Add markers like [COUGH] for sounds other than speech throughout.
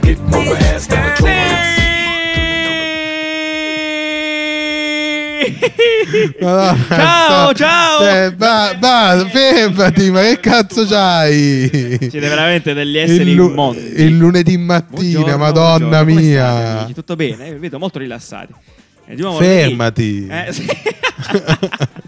jacket. Mama has got a choice. Madonna, Ciao, ciao! Eh, ba- ba- fermati, ma che cazzo c'hai? Siete veramente degli esseri il, lu- immondi. il lunedì mattina, Buongiorno, madonna buongiorno. State, mia. amici? Tutto bene? Eh, vi vedo molto rilassati. Eh, di nuovo Fermati. Eh, sì. [LAUGHS] [LAUGHS]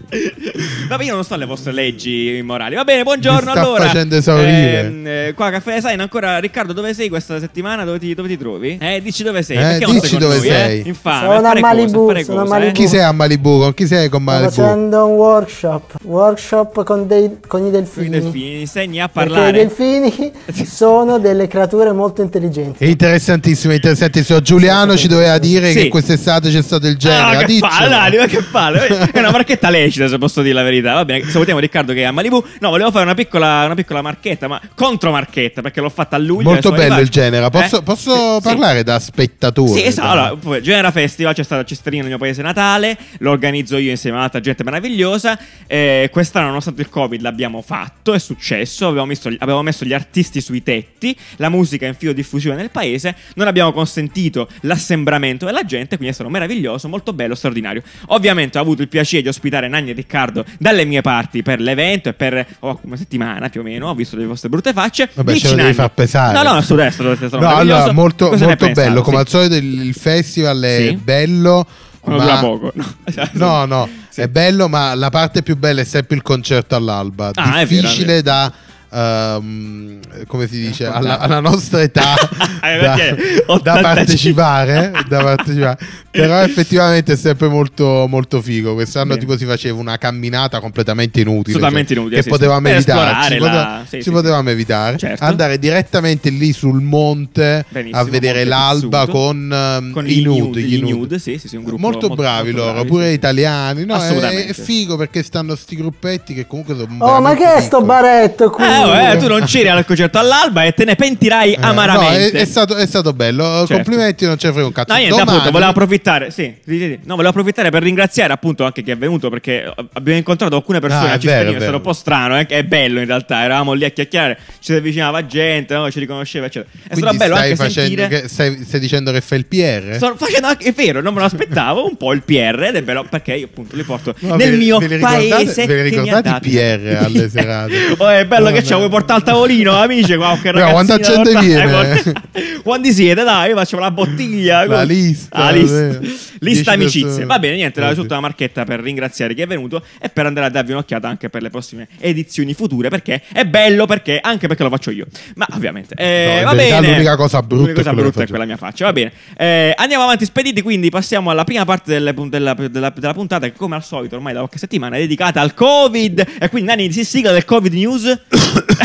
Vabbè, io non sto alle vostre leggi immorali. Va bene, buongiorno. Mi sta allora, facendo esaurire. Ehm, eh, qua Caffè Design ancora. Riccardo, dove sei questa settimana? Dove ti, dove ti trovi? Eh, dici dove sei. Eh, Perché non dici con dove noi, sei. Eh? Infame. Sono a Malibu, cose, fare sono a cose, Malibu. eh. Chi sei a Malibu? Con chi sei con Sto Malibu? facendo un workshop, workshop con, dei, con i delfini. delfini, insegni a Perché i parlare. delfini [LAUGHS] sono delle creature molto intelligenti. Interessantissimo, interessantissimo. Giuliano ci doveva dire Sì. che quest'estate c'è stato il genere. Ah, che palle, che palle. [LAUGHS] È una marchetta lecita, se posso dire la verità. Va bene, salutiamo Riccardo che è a Malibu. No, volevo fare una piccola, una piccola marchetta, ma contro marchetta, perché l'ho fatta a luglio. Molto bello il genere. Posso, Eh? posso Sì, parlare da spettatore? Sì, esatto. da- Allora, poi, Genera Festival c'è stato a Cesterino, nel mio paese natale. Lo organizzo io insieme a altra gente meravigliosa. Eh, quest'anno, nonostante il Covid, l'abbiamo fatto. È successo. Abbiamo messo, abbiamo messo gli artisti sui tetti, la musica in filo diffusione nel paese. Non abbiamo consentito l'assembramento della gente. Quindi è stato meraviglioso, molto bello, straordinario. Ovviamente ho avuto il piacere di ospitare Nanni e Riccardo dalle mie parti per l'evento e per oh, una settimana più o meno. Ho visto le vostre brutte facce. Vabbè, ce lo devi far pesare. No, no, su destra. No, allora, molto, molto bello. Come al solito, il, il festival è Sì. bello. Quando ma- poco. [LAUGHS] No, no, Sì. è bello, ma la parte più bella è sempre il concerto all'alba. Ah, Difficile da. Ehm, come si dice alla, Raccontare. alla nostra età [LAUGHS] Eh, da, da 85. partecipare, da partecipare. però effettivamente è sempre molto, molto figo quest'anno Bene. tipo si faceva una camminata completamente inutile Assolutamente cioè, inutile, che sì, potevamo sì. Esplorare ci, la- poteva- sì, ci sì, potevamo evitare Certo. andare direttamente lì sul monte Benissimo, a vedere Monte l'alba con, ehm, Con i nude, nude, gli nude. nude, sì, sì, sì, un gruppo molto, molto- bravi molto loro bravi, pure sì. italiani no, è, è figo perché stanno sti gruppetti che comunque sono Oh, ma che è sto baretto qui? Eh, [LAUGHS] oh, eh, tu non c'eri al concerto all'alba e te ne pentirai Eh, no, amaramente. è, è stato, è stato bello. Certo. Complimenti, non ne frega un cazzo. No, niente, Domani- appunto, volevo approfittare. Sì, sì, sì, no, volevo approfittare per ringraziare appunto anche chi è venuto perché abbiamo incontrato alcune persone Ah, a Cittadino, è stato un po' strano, eh, è bello in realtà. Eravamo lì a chiacchierare, ci si avvicinava gente, no, ci riconosceva, eccetera. È stato Quindi bello stai, anche sentire. che, stai, stai dicendo che fai il PR? Sto facendo anche, è vero, non me lo aspettavo, un po' il PR ed è bello perché io appunto li porto No, nel ve- mio ve ricordate- paese. ve le che mi ha ricordate PR alle serate? [LAUGHS] Oh, è bello No, che no. C'è, vuoi portare il tavolino, amici? Qua, che Però quando accende viene? Eh, Quando siete, dai, facciamo la bottiglia. La lista, La lista. Lista amicizie. persone. Va bene, niente, era tutta una marchetta per ringraziare chi è venuto e per andare a darvi un'occhiata anche per le prossime edizioni future, perché è bello, perché anche perché lo faccio io. Ma ovviamente. Eh, No, va bene. l'unica cosa brutta L'unica cosa brutta è faccio. quella mia faccia. Va bene. Eh, andiamo avanti spediti, quindi passiamo alla prima parte delle della, della- della puntata che come al solito ormai da qualche settimana è dedicata al Covid. E quindi Nani si sigla del Covid News. [COUGHS] [COUGHS] [COUGHS] [LAUGHS]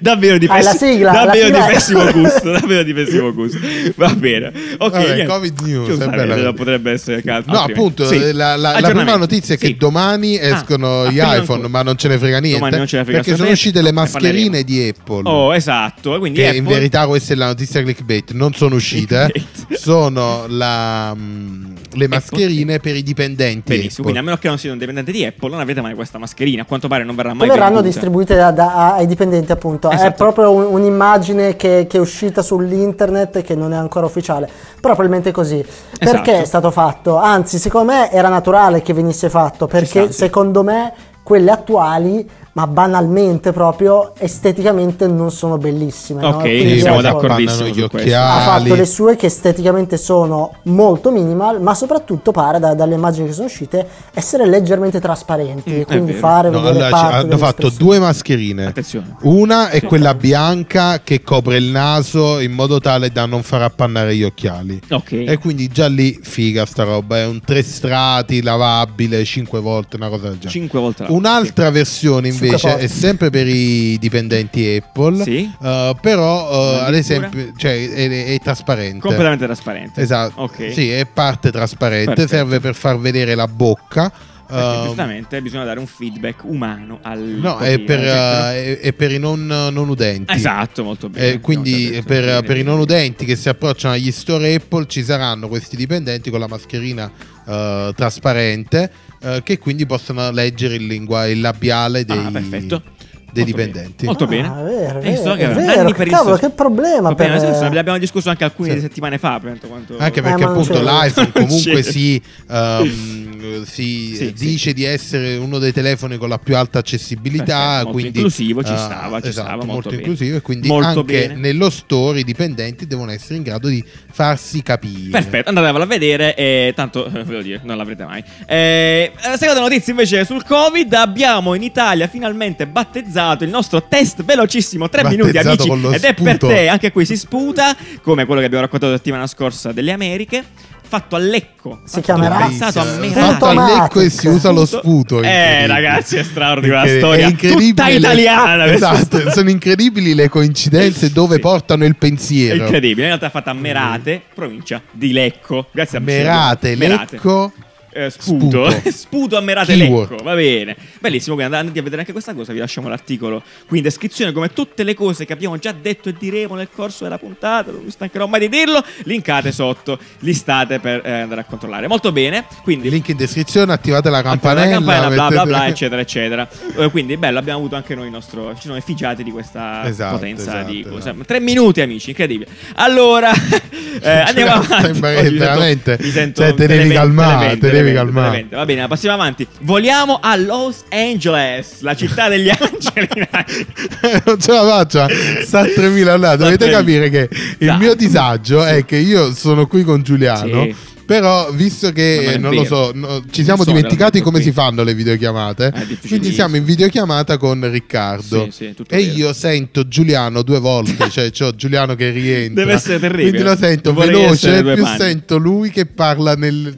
davvero di, Ah, la pessi- sigla, la davvero sigla. di pessimo [LAUGHS] gusto. davvero di pessimo gusto. Va bene. Ok, Vabbè. Covid news, bella. potrebbe essere caldo. No, appunto, Sì. la, la- la Aggiornamenti. prima notizia è che Sì. domani escono Ah, gli iPhone, ancora. ma non ce ne frega niente. Domani non ce ne frega perché sono uscite le mascherine di Apple. Oh, esatto. Quindi che Apple- in verità questa è la notizia clickbait, non sono uscite, eh. Clickbait. sono la, mm, le mascherine per i dipendenti. Benissimo, Apple. quindi a meno che non siano un dipendente di Apple, non avete mai questa mascherina. A quanto pare non verrà mai Poi verranno venduta. distribuite da- da- ai dipendenti, appunto. È Esatto. proprio un- un'immagine che, che è uscita sull'internet e che non è ancora ufficiale. Però probabilmente è così. Perché Esatto. è stato fatto? Anzi, secondo me era naturale che venisse fatto. Perché sta, sì. secondo me quelle attuali, ma banalmente proprio esteticamente non sono bellissime. no? Ok, Quindi Sì, siamo ecco, d'accordissimo su questo. ha fatto le sue che esteticamente sono molto minimal, ma soprattutto pare da- dalle immagini che sono uscite essere leggermente trasparenti Mm, e quindi fare No, vedere allora, hanno fatto due mascherine. Attenzione. Una è quella bianca che copre il naso in modo tale da non far appannare gli occhiali. Ok. E quindi già lì figa sta roba. È un tre strati lavabile cinque volte, una cosa del genere. Cinque volte la Un'altra versione Cinque invece è sempre per i dipendenti Apple, Sì. eh, però eh, Addirittura? ad esempio cioè, è, è trasparente. Completamente trasparente. Esatto, Ok. sì, è parte trasparente, Perfetto. serve per far vedere la bocca. Perché ehm, giustamente bisogna dare un feedback umano al No, è per, eh, è- è per i non, non udenti. Esatto, molto bene. Eh, quindi bene, per, bene, per i bene. non udenti che si approcciano agli store Apple ci saranno questi dipendenti con la mascherina eh, trasparente eh, che quindi possono leggere il, lingua, il labiale dei, Ah, perfetto. Dei Molto dipendenti. bene. Molto Ah, bene. è vero, Hai visto è che vero, vero, per cavolo, che problema bene, per- adesso ne abbiamo discusso anche alcune Sì. settimane fa. per quanto- Anche Eh, perché non appunto l'iPhone [LAUGHS] comunque si, ehm, [LAUGHS] si Sì, sì. dice di essere uno dei telefoni con la più alta accessibilità, Perfetto, molto quindi inclusivo, ci eh, stava, ci esatto, stava, molto molto bene. inclusivo e quindi Molto anche bene. nello store i dipendenti devono essere in grado di farsi capire. Perfetto, andatevelo a vedere. E tanto, eh, ve lo dire, non l'avrete mai. Eh, la seconda notizia invece sul Covid: abbiamo in Italia finalmente battezzato il nostro test velocissimo, 3 minuti, amici. Ed è per te, anche qui si sputa, come quello che abbiamo raccontato la settimana scorsa delle Americhe. Fatto a Lecco. Si chiamerà- Pensato a. Fatto a Lecco e si usa lo sputo. Eh, ragazzi, è straordinaria la storia. è incredibile Tutta le- italiana. Esatto, sono incredibili le coincidenze dove Sì. portano il È pensiero. incredibile, in realtà è fatta a Merate, provincia di Lecco. Grazie a Merate, Merate. Lecco. Eh, sputo. Sputo. [LAUGHS] Sputo a Merate. Lecco, va bene. Bellissimo, quindi andate a vedere anche questa cosa, vi lasciamo l'articolo qui in descrizione come tutte le cose che abbiamo già detto e diremo nel corso della puntata, non mi stancherò mai di dirlo, linkate sotto, listate per eh, andare a controllare. Molto bene, quindi Link in descrizione, attivate la Attivate campanella. la campana, bla bla bla, mettete- eccetera, eccetera. Eh, quindi, bello, abbiamo avuto anche noi il nostro. Ci siamo effigiati di questa Esatto, potenza esatto, di cosa. esatto. Tre minuti, amici, incredibile. Allora, [LAUGHS] eh, andiamo avanti. sembra che veramente- mi sento cioè, te devi calmare, devi calmare. Va bene, passiamo avanti. Voliamo a Los Angeles, la città degli [LAUGHS] angeli. [LAUGHS] non ce la faccio sta a 3000 là. Dovete 3000. capire che il mio disagio è che io sono qui con Giuliano. Sì. Però, visto che non non lo vero. so, no, ci siamo so dimenticati come qui. si fanno le videochiamate. quindi siamo in videochiamata con Riccardo. Sì, sì, e vero. io sento Giuliano due volte, [LAUGHS] cioè c'ho Giuliano che rientra. Deve essere terribile. Quindi lo sento vorrei veloce, più panni. sento lui che parla [LAUGHS] nel.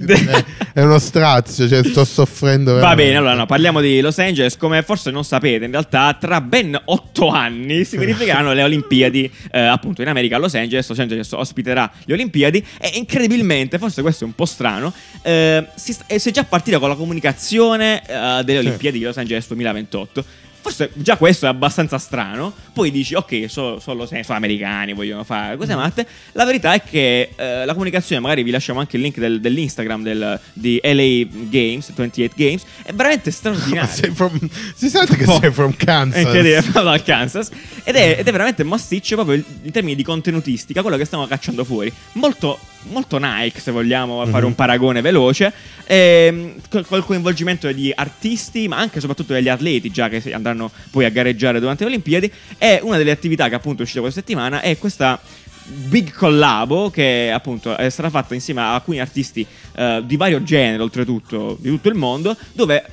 è, uno strazio, cioè sto soffrendo. Va veramente. bene, allora no, parliamo di Los Angeles. Come forse non sapete, in realtà tra ben otto anni si [LAUGHS] verificheranno le Olimpiadi, eh, appunto in America a Los Angeles. Los Angeles ospiterà le Olimpiadi e incredibilmente, forse questo è un po' strano, eh, si, eh, si è già partita con la comunicazione eh, delle Olimpiadi di Los Angeles 2028. Forse già questo è abbastanza strano. Poi dici, ok, solo, solo se sono americani, vogliono fare cose matte. La verità è che eh, la comunicazione, magari vi lasciamo anche il link del- dell'Instagram del- di LA Games, 28 Games, è veramente straordinaria. [LAUGHS] si sente che Oh. sei from Kansas. incredibile, proprio dal Kansas. Ed è, ed è veramente massiccio proprio in termini di contenutistica, quello che stiamo cacciando fuori. Molto, molto Nike, se vogliamo fare Mhm. un paragone veloce. ehm, col, col coinvolgimento di artisti, ma anche e soprattutto degli atleti, già che si- andranno poi a gareggiare durante le Olimpiadi. E una delle attività che appunto è uscita questa settimana è questa big collabo che appunto è stata fatta insieme a alcuni artisti eh, di vario genere oltretutto di tutto il mondo dove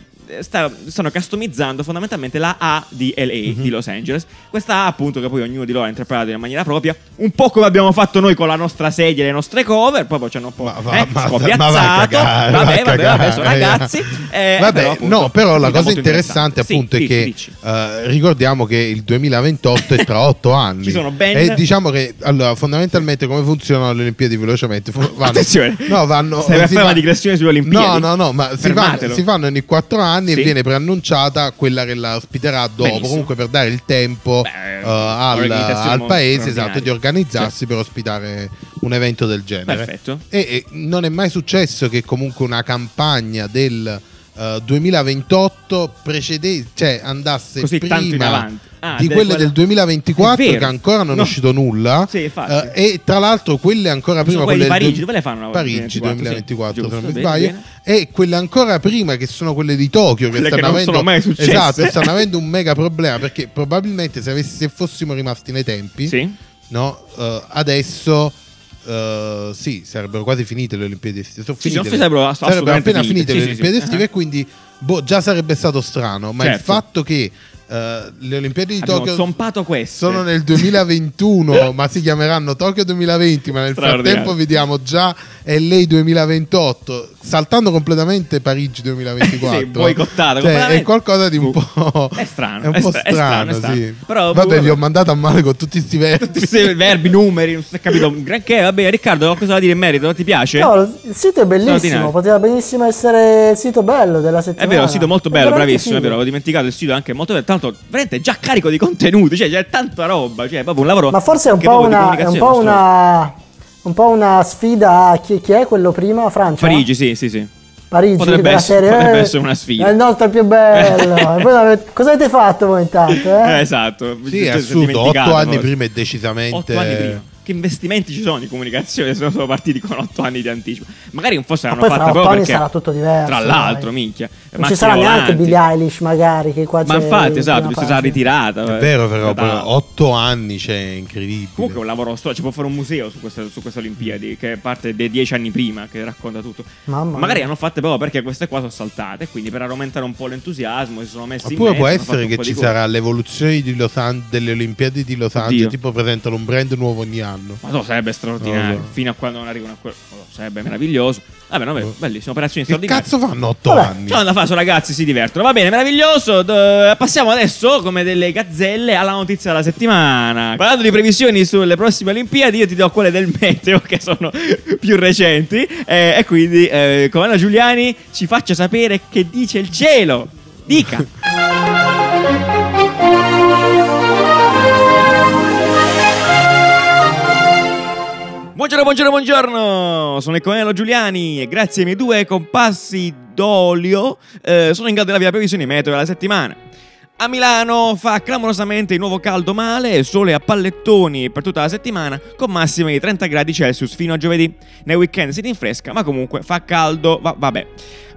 sta- stanno customizzando fondamentalmente la A di LA Mhm. di Los Angeles questa A appunto che poi ognuno di loro ha interpretato in maniera propria un po' come abbiamo fatto noi con la nostra sedia e le nostre cover proprio ci hanno un po' Ma va- eh, ma- scopiazzato ma cagare, vabbè vabbè vabbè sono ragazzi eh, Vabbè, però, appunto, no, però la cosa molto interessante Sì, appunto è dici, che dici. eh, ricordiamo che il 2028 è tra 8 anni. Ci sono ben- E diciamo che allora, fondamentalmente come funzionano le Olimpiadi velocemente? Vanno- Attenzione, No, vanno stai per fare fa- una digressione sulle Olimpiadi? No, no, no, ma si fanno, si fanno ogni 4 anni Sì. e viene preannunciata quella che la ospiterà dopo, Benissimo. comunque per dare il tempo Beh, eh, al, al paese esatto, di organizzarsi per ospitare un evento del genere. Perfetto. E, e non è mai successo che comunque una campagna del eh, 2028 precede, cioè andasse Così prima. Ah, di quelle del 2024 È vero. che ancora non No. è uscito nulla. Sì. Eh, e tra l'altro quelle ancora prima quelle di quelle Parigi, du- dove le fanno? Parigi 2024, 2024 sì. se non mi Giusto, sbaglio e quelle ancora prima che sono quelle di Tokyo che stanno che non avendo sono mai successe. esatto stanno avendo un mega problema perché probabilmente se, avessi- se fossimo rimasti nei tempi Sì. no, eh, adesso eh, sì, sarebbero quasi finite le Olimpiadi estive. Sono Sì, finite sì, sarebbero sarebbero appena finite. finite Sì, le sì, Olimpiadi sì. estive, Ah. e quindi boh, già sarebbe stato strano. Ma il Certo. fatto che eh, le Olimpiadi di Abbiamo Tokyo sono nel 2021, [LAUGHS] ma si chiameranno Tokyo 2020. Ma nel frattempo vediamo già LA 2028, saltando completamente Parigi 2024. Sì, boicottata Cioè, è qualcosa di un po'. [LAUGHS] È strano, È un è po' stra- è strano, strano, è strano. sì. Però, Vabbè, vabbè. vi ho mandato a male con tutti questi verbi. Tutti questi verbi, numeri, non si è capito granché. Vabbè, Riccardo, hai qualcosa da dire in merito? Ti piace? No, il sito è bellissimo, poteva benissimo essere il sito bello della È settimana. vero, il sito molto bello, bravissimo, è vero, avevo dimenticato il sito è anche molto bello, tanto veramente già carico di contenuti, cioè c'è tanta roba, cioè è proprio un lavoro Ma forse è un po' una, è un po' una, un po' una sfida a chi, chi è quello prima, Francia? Parigi, sì, sì, sì. Parigi Potrebbe essere- serie potrebbe eh, essere una sfida. È il nostro più bello. [LAUGHS] Avete- cosa avete fatto voi intanto? Eh, Eh? esatto. Sì, Si- è si assurdo. dimenticato, Otto anni prima è decisamente. Otto anni prima. Che investimenti ci sono di comunicazione se sono partiti con otto anni di anticipo? Magari forse Ma l'hanno poi fra fatta otto proprio anni perché. sarà tutto diverso. Tra dai. l'altro, minchia. Non ci sarà neanche Billie Eilish, magari. Che qua Ma c'è infatti, in esatto, si sarà ritirata. È vero, però, Da- però otto anni, c'è incredibile. Comunque è un lavoro storico, ci può fare un museo su queste, su queste Olimpiadi che parte dei dieci anni prima, che racconta tutto. Mamma Magari mia. hanno fatte proprio perché queste qua sono saltate, quindi per aumentare un po' l'entusiasmo si sono messi in Oppure mezzo, può essere un che po' ci sarà l'evoluzione di Los An- delle Olimpiadi di Los Angeles, tipo presentano un brand nuovo ogni anno. Ma no, sarebbe straordinario. Non lo so. Fino a quando non arrivano a quello. no, sarebbe meraviglioso. Vabbè, no, beh, bellissimo. Operazioni Che straordinarie. cazzo fanno otto Vabbè. anni? Ciao da faso ragazzi, si divertono. Va bene, meraviglioso. D- passiamo adesso, come delle gazzelle, alla notizia della settimana. Parlando di previsioni sulle prossime Olimpiadi, io ti do quelle del meteo, [LAUGHS] che sono più recenti. Eh, e quindi, eh, Comando Giuliani, ci faccia sapere che dice il cielo. Dica. [LAUGHS] Buongiorno, buongiorno, buongiorno! Sono il Comello Giuliani e grazie ai miei due compassi d'olio eh, sono in grado di darvi la previsione meteo della settimana. A Milano fa clamorosamente il nuovo caldo male, sole a pallettoni per tutta la settimana, con massime di 30 gradi Celsius fino a giovedì. Nel weekend si rinfresca, ma comunque fa caldo, va- vabbè.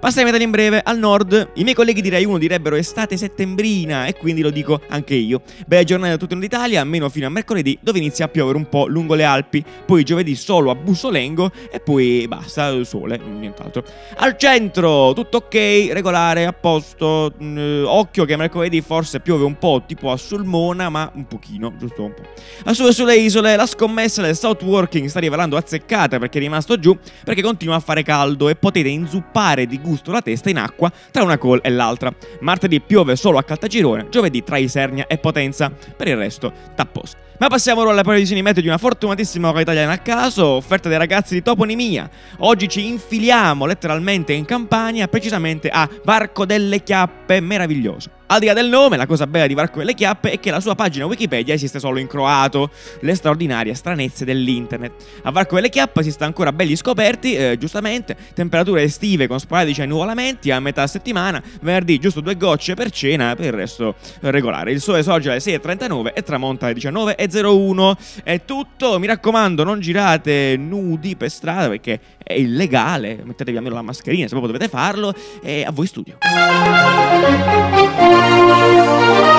Passiamo in breve al nord. I miei colleghi di Rai 1 direbbero estate settembrina e quindi lo dico anche io. Belle giornate da tutto nord Italia, almeno fino a mercoledì, dove inizia a piovere un po' lungo le Alpi. Poi giovedì solo a Bussolengo e poi basta, sole, nient'altro. Al centro, tutto ok, regolare, a posto. Mm, occhio che mercoledì forse piove un po', tipo a Sulmona, ma un pochino, giusto un po'. A su- sulle isole, la scommessa del South Working sta rivelando azzeccata perché è rimasto giù, perché continua a fare caldo e potete inzuppare di gusto la testa in acqua tra una call e l'altra. Martedì piove solo a Caltagirone, giovedì tra Isernia e Potenza, per il resto tappost. Ma passiamo ora alle previsioni meteo di una fortunatissima località italiana a caso, offerta dai ragazzi di Toponimia. Oggi ci infiliamo letteralmente in Campania, precisamente a Varco delle Chiappe, meraviglioso. Al di là del nome, la cosa bella di Varco delle Chiappe è che la sua pagina Wikipedia esiste solo in croato, le straordinarie stranezze dell'internet. A Varco delle Chiappe si sta ancora belli scoperti, eh, giustamente, temperature estive con sporadici annuvolamenti a metà settimana, venerdì giusto due gocce per cena, per il resto regolare. Il sole sorge alle 6.39 e tramonta alle 19.01. È tutto, mi raccomando, non girate nudi per strada perché è illegale, mettetevi almeno la mascherina se proprio dovete farlo e a voi studio. oh you.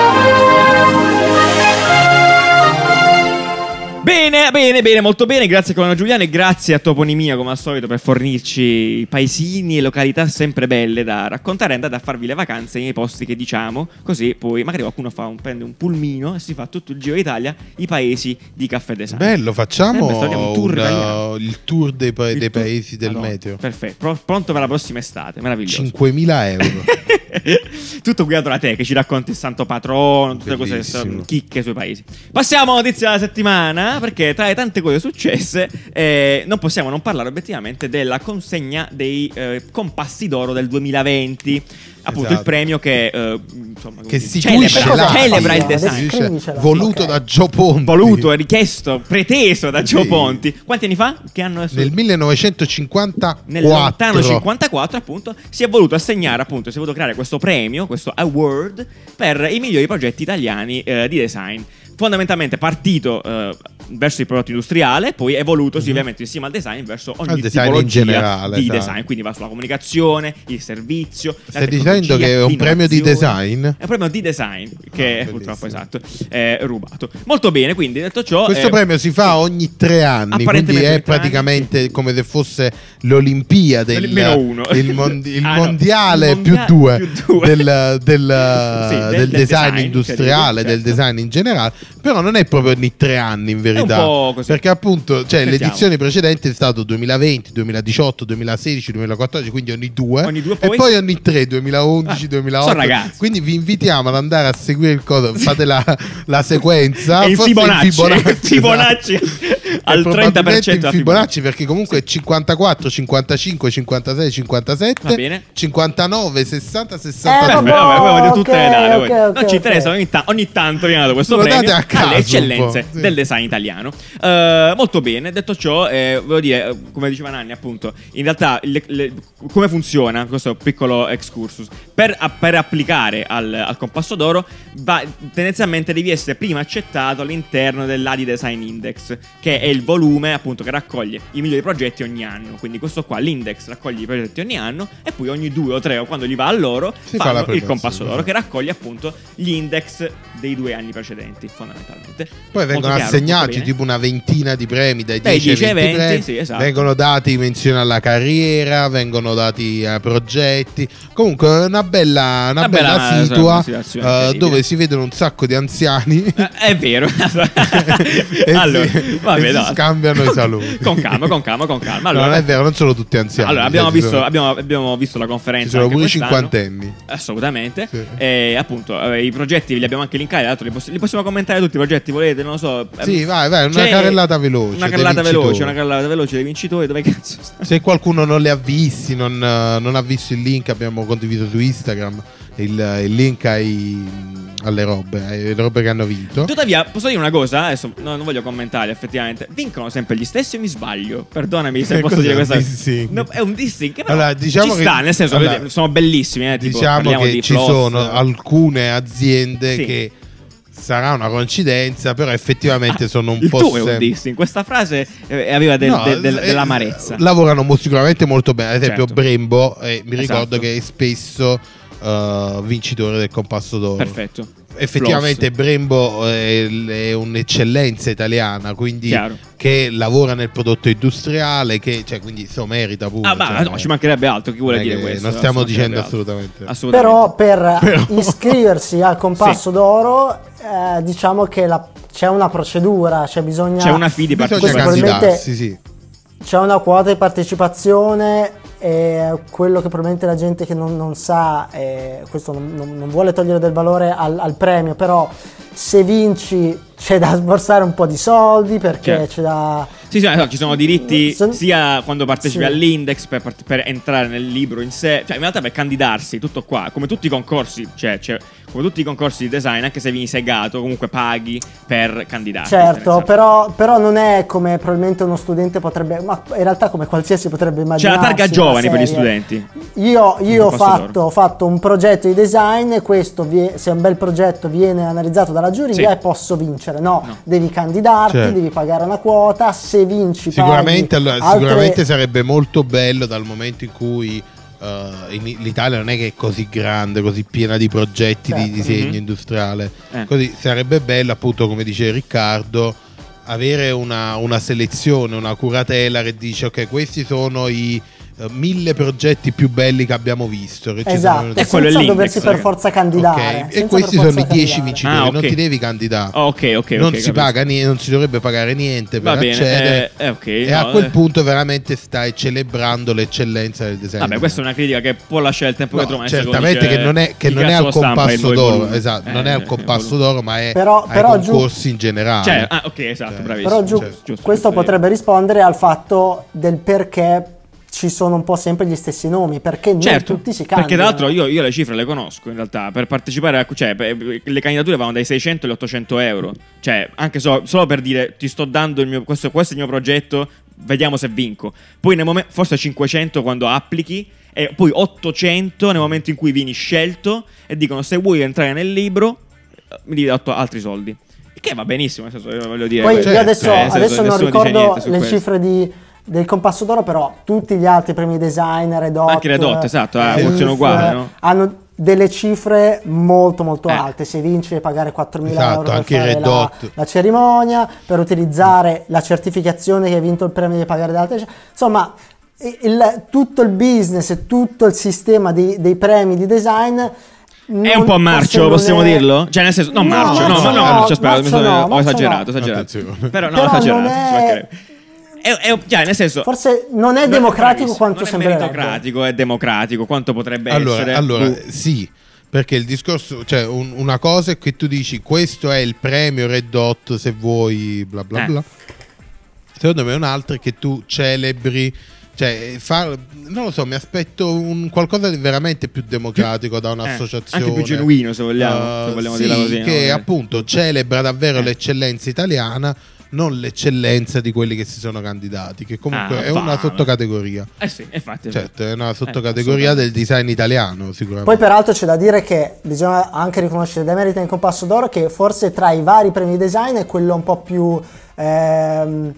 Bene, bene, bene, molto bene. Grazie Colonna Giuliano e grazie a Toponimia, come al solito, per fornirci paesini e località sempre belle da raccontare. Andate a farvi le vacanze nei posti che diciamo, così poi magari qualcuno fa un, prende un pulmino e si fa tutto il giro d'Italia, i paesi di caffè design. Bello, facciamo stato un tour un, italiano. uh, il tour dei, pa- Il dei tour- paesi del Madonna, meteo. Perfetto, Pro- pronto per la prossima estate, meraviglioso. 5.000 euro. [LAUGHS] Tutto guidato da te che ci racconti il santo patrono, tutte cose Bellissimo. chicche sui paesi. Passiamo alla notizia della settimana, perché tra le tante cose successe eh, non possiamo non parlare obiettivamente della consegna dei eh, compassi d'oro del 2020. Appunto Esatto. il premio che, eh, insomma, che istituisce celebra, l'ASI, celebra il design. Si voluto Ok. da Gio Ponti. Voluto, richiesto, preteso da Gio Sì. Ponti. Quanti anni fa? Che anno è Nel 1954. nel lontano 54 appunto si è voluto assegnare appunto si è voluto creare questo premio questo award per i migliori progetti italiani eh, di design fondamentalmente partito eh, verso il prodotto industriale poi evolutosi ovviamente insieme al design verso ogni. Al design in generale, di esatto. design quindi va sulla comunicazione il servizio Stai dicendo che è un premio di design? è un premio di design che è purtroppo esatto è rubato molto bene quindi detto ciò Questo eh, premio si fa ogni tre anni, quindi è tre anni, praticamente come se fosse l'Olimpiade, il, il mondi- il [LAUGHS] Ah, no, mondiale il più due, più due. del, del- Sì, del- del design, design, industriale, certo. del design in generale, però non è proprio ogni tre anni in verità, po' così. perché appunto cioè, l'edizione precedente è stato 2020, 2018, 2016, 2014, quindi ogni due, Ogni due, e poi? poi ogni tre, 2011, Ah, 2008, sono ragazzi. quindi vi invitiamo ad andare a seguire il coso, fate la, la sequenza, forse Fibonacci, Fibonacci, Fibonacci. esatto. al probabilmente 30% in Fibonacci perché comunque 54, 55, 56, 57, Va bene. 59, 60, Eh, 62. Vabbè, vabbè, vabbè, tutte ok, le date. voi. ok, ok, non ci interessa, ogni, ta- ogni tanto viene dato questo Sono premio a alle eccellenze sì. del design italiano. Eh, molto bene, detto ciò, eh, volevo dire, eh, come diceva Nanni, appunto, in realtà le- le- come funziona questo piccolo excursus? Per, per applicare al, al compasso d'oro, va- tendenzialmente devi essere prima accettato all'interno dell'ADI Design Index, che è il volume appunto che raccoglie i migliori progetti ogni anno. Quindi questo qua, l'index raccoglie i progetti ogni anno e poi ogni due o tre o quando gli va a loro Si fa fanno la il compasso d'oro che raccoglie appunto gli index dei due anni precedenti, fondamentalmente. Poi vengono chiaro, assegnati bene. tipo una ventina di premi, dai Dai 10 ai 10 ai 20 20, premi. sì, esatto. Vengono dati menzioni alla carriera, vengono dati a progetti. Comunque è una bella, una Una bella bella- situa eh, incredibile. dove si vedono un sacco di anziani. Eh, è vero. [LAUGHS] [LAUGHS] E allora, si- vabbè, e si no. scambiano i Con- saluti. Con calma, con calma, con calma. No, Allora, non è vero, non sono tutti anziani. Allora, abbiamo visto, sono- abbiamo, abbiamo visto la conferenza. Ci sono pure i cinquantenni. Assolutamente. Sì. E appunto, eh, i progetti li abbiamo anche linkati. Li, poss- li possiamo commentare tutti i progetti, volete? Non lo so. Sì, Ehm, vai, vai, una c'è carrellata veloce. Una carrellata veloce, una carrellata veloce dei vincitori. Dove cazzo sta? Se qualcuno non li ha visti, non, eh, non ha visto il link, abbiamo condiviso su Instagram il, il link ai- alle robe, alle robe che hanno vinto. Tuttavia, posso dire una cosa? Adesso no, non voglio commentare, effettivamente. Vincono sempre gli stessi o mi sbaglio? Perdonami se [LAUGHS] posso dire questa dissing? No, è un dissing che Allora, diciamo ci che- sta, nel senso, allora, sono bellissimi. Eh, tipo, diciamo che di ci sono alcune aziende Sì. che sarà una coincidenza, però effettivamente sono un Il po' un sem- dissing. Questa frase eh, aveva del- No, del- del- eh, dell'amarezza. Lavorano sicuramente molto bene. Ad esempio, Certo. Brembo, eh, mi ricordo Esatto. che è spesso eh, vincitore del compasso d'oro. Perfetto. Effettivamente Floss. Brembo è, è un'eccellenza italiana, quindi Chiaro. che lavora nel prodotto industriale, che cioè, quindi se lo merita pure. Ah, ma cioè, no, ci mancherebbe altro. Chi vuole dire questo? Non stiamo dicendo assolutamente. Assolutamente. Però per [LAUGHS] Però- iscriversi al [LAUGHS] compasso d'oro, eh, diciamo che la- c'è una procedura, cioè bisogna, C'è una fee di partecipazione. candidarsi, sì. c'è una quota di partecipazione e quello che probabilmente la gente che non, non sa, e questo non, non- non vuole togliere del valore al, al premio, però se vinci c'è da sborsare un po' di soldi perché Certo. c'è da... Sì, sì, esatto, ci sono diritti Son- sia quando partecipi Sì. all'index per, per entrare nel libro in sé, cioè in realtà per candidarsi, tutto qua, come tutti i concorsi, cioè, cioè, come tutti i concorsi di design, anche se vieni segato, comunque paghi per candidarti. Certo, però, però non è come probabilmente uno studente potrebbe, ma in realtà come qualsiasi potrebbe C'è immaginare. la targa giovani per gli studenti. Io, io ho, fatto, ho fatto un progetto di design e questo, vie- se è un bel progetto, viene analizzato dalla giuria Sì. e posso vincere. No, No. devi candidarti, Certo. devi pagare una quota, se vinci Sicuramente, paghi allora, altre- sicuramente sarebbe molto bello dal momento in cui eh, in- l'Italia non è che è così grande, così piena di progetti di Certo. disegno Mhm. industriale. Eh. Così sarebbe bello, appunto, come dice Riccardo, avere una, una selezione, una curatela che dice: Ok, questi sono i eh, mille progetti più belli che abbiamo visto. Che ci sono Esatto, venuti. E quello è senza l'index, doversi per raga. forza candidare. Ok, senza E questi sono i 10 candidare. vincitori, Ah, non ok. ti devi candidare. Oh, ok, ok, non si paga niente, non si dovrebbe pagare niente per Va bene, accedere. eh, eh, e no, a quel eh. punto veramente stai celebrando l'eccellenza del design. Vabbè, questa è una critica che può lasciare il tempo No, che trova. certamente dice, che non è, che non è al compasso d'oro, esatto, Eh, non è al eh, compasso d'oro, ma è Però- ai però concorsi in generale. Cioè, ah, ok, esatto, Cioè, bravissimo. Però giù, Giusto, questo potrebbe rispondere al fatto del perché ci sono un po' sempre gli stessi nomi, perché non Certo, tutti si perché candidano. tra l'altro io, io le cifre le conosco in realtà, per partecipare a... cioè per- le candidature vanno dai 600 agli 800 euro, cioè anche so- solo per dire ti sto dando il mio, questo, questo è il mio progetto, vediamo se vinco. Poi nel momento, forse 500 quando applichi e poi 800 nel momento in cui vieni scelto e dicono se vuoi entrare nel libro mi devi otto- altri soldi. Che va benissimo, nel senso, io voglio dire... Poi Cioè, io adesso, cioè, nel senso, adesso non ricordo le questo. cifre di- del compasso d'oro, però tutti gli altri premi design, Redot, Anche Redot, esatto, eh, funziona uguale, no? hanno delle cifre molto molto Eh. alte. Se vinci devi pagare 4.000 Esatto, euro per anche fare la, la cerimonia, per utilizzare la certificazione che hai vinto il premio devi pagare da altre. Insomma, il- tutto il business e tutto il sistema dei, dei premi di design È un po' marcio, possiamo dirlo? Cioè, nel senso, non No, marcio, no, marcio no, no, no, marcio, aspetta, mi marcio sono- no, ho marcio esagerato, no. esagerato. Attenzione. Però no, Però ho esagerato, non è- ci mancherebbe. È, è- cioè, nel senso, Forse non è non democratico quanto non è sembrerebbe. meritocratico, è democratico, quanto potrebbe Allora, essere. allora Uh, sì, perché il discorso, cioè un- una cosa è che tu dici questo è il premio Red Dot se vuoi bla bla Eh. bla. Secondo me un altro è che tu celebri, cioè far, non lo so, mi aspetto un qualcosa di veramente più democratico da Eh, un'associazione. anche più genuino, se vogliamo, Eh, se vogliamo sì, che no? appunto celebra davvero Eh. l'eccellenza italiana, non l'eccellenza di quelli che si sono candidati, che comunque Ah, è una sottocategoria. Eh sì, infatti. Certo, è una Eh, sottocategoria assolutamente. del design italiano, sicuramente. Poi peraltro c'è da dire che bisogna anche riconoscere demerita in Compasso d'Oro che forse tra i vari premi design è quello un po' più ehm,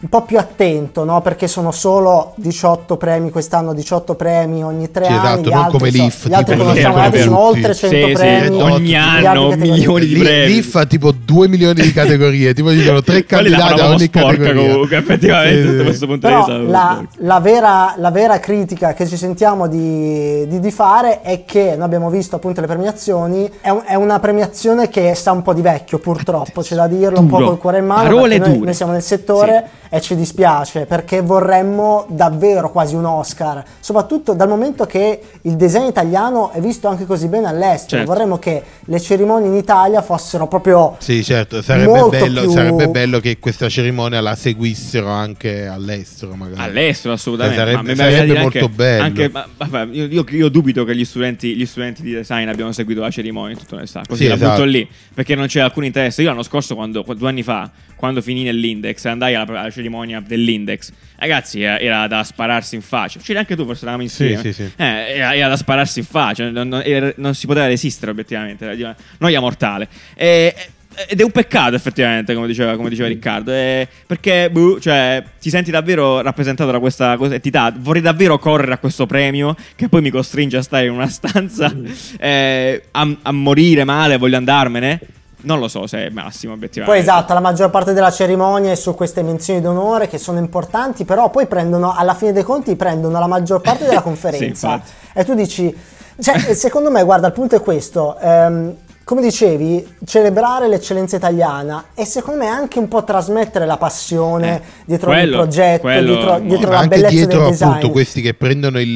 un po' più attento, no? Perché sono solo 18 premi quest'anno, 18 premi ogni tre Sì, anni. esatto, gli non altri come so- l'IF, Gli altri conosciamo, gli sono oltre 100 Sì, sì, premi. ogni miliardi anno milioni di premi. lì fa tipo 2 milioni di [LAUGHS] categorie, tipo ci sono tre Quelli la candidati a ogni sporca categoria. comunque, effettivamente, Sì, sì. questo punto di vista. la, la vera, la vera critica che ci sentiamo di, di- di fare è che noi abbiamo visto appunto le premiazioni, è, un- è una premiazione che sta un po' di vecchio purtroppo, c'è da dirlo un po' col cuore in mano, noi, noi siamo nel settore e ci dispiace perché vorremmo davvero quasi un Oscar, soprattutto dal momento che il design italiano è visto anche così bene all'estero, Certo. vorremmo che le cerimonie in Italia fossero proprio... Sì, certo, sarebbe Molto bello, più- sarebbe bello che questa cerimonia la seguissero anche all'estero, magari. All'estero assolutamente. Eh, sarebbe- sarebbe molto anche, bello. anche- ma- vabbè, io, io- io dubito che gli studenti, gli studenti di design abbiano seguito la cerimonia in tutta onestà. Così Sì, la esatto. butto lì. Perché non c'è alcun interesse. Io l'anno scorso, quando, due anni fa, quando finì nell'index, andai alla, alla cerimonia dell'index. Ragazzi, era, era da spararsi in faccia. C'eri anche tu, forse eravamo insieme. Sì, sì, sì. Eh, era, era da spararsi in faccia. Non, non- era- non si poteva resistere, obiettivamente. Era di una noia mortale. E- ed è un peccato, effettivamente, come diceva, come diceva Riccardo. eh, perché boh, cioè, ti senti davvero rappresentato da questa cosa- entità. Vorrei davvero correre a questo premio, che poi mi costringe a stare in una stanza eh, a, a morire male, voglio andarmene. Non lo so se è massimo, obiettivamente. Poi esatto, la maggior parte della cerimonia è su queste menzioni d'onore che sono importanti, però poi prendono, alla fine dei conti, prendono la maggior parte della [LAUGHS] conferenza. infatti. e tu dici, cioè, secondo me, guarda, il punto è questo. ehm, come dicevi, celebrare l'eccellenza italiana e secondo me anche un po' trasmettere la passione Eh, dietro quello- il progetto, quello- dietro, dietro Ma la bellezza dietro del design. appunto questi che prendono il,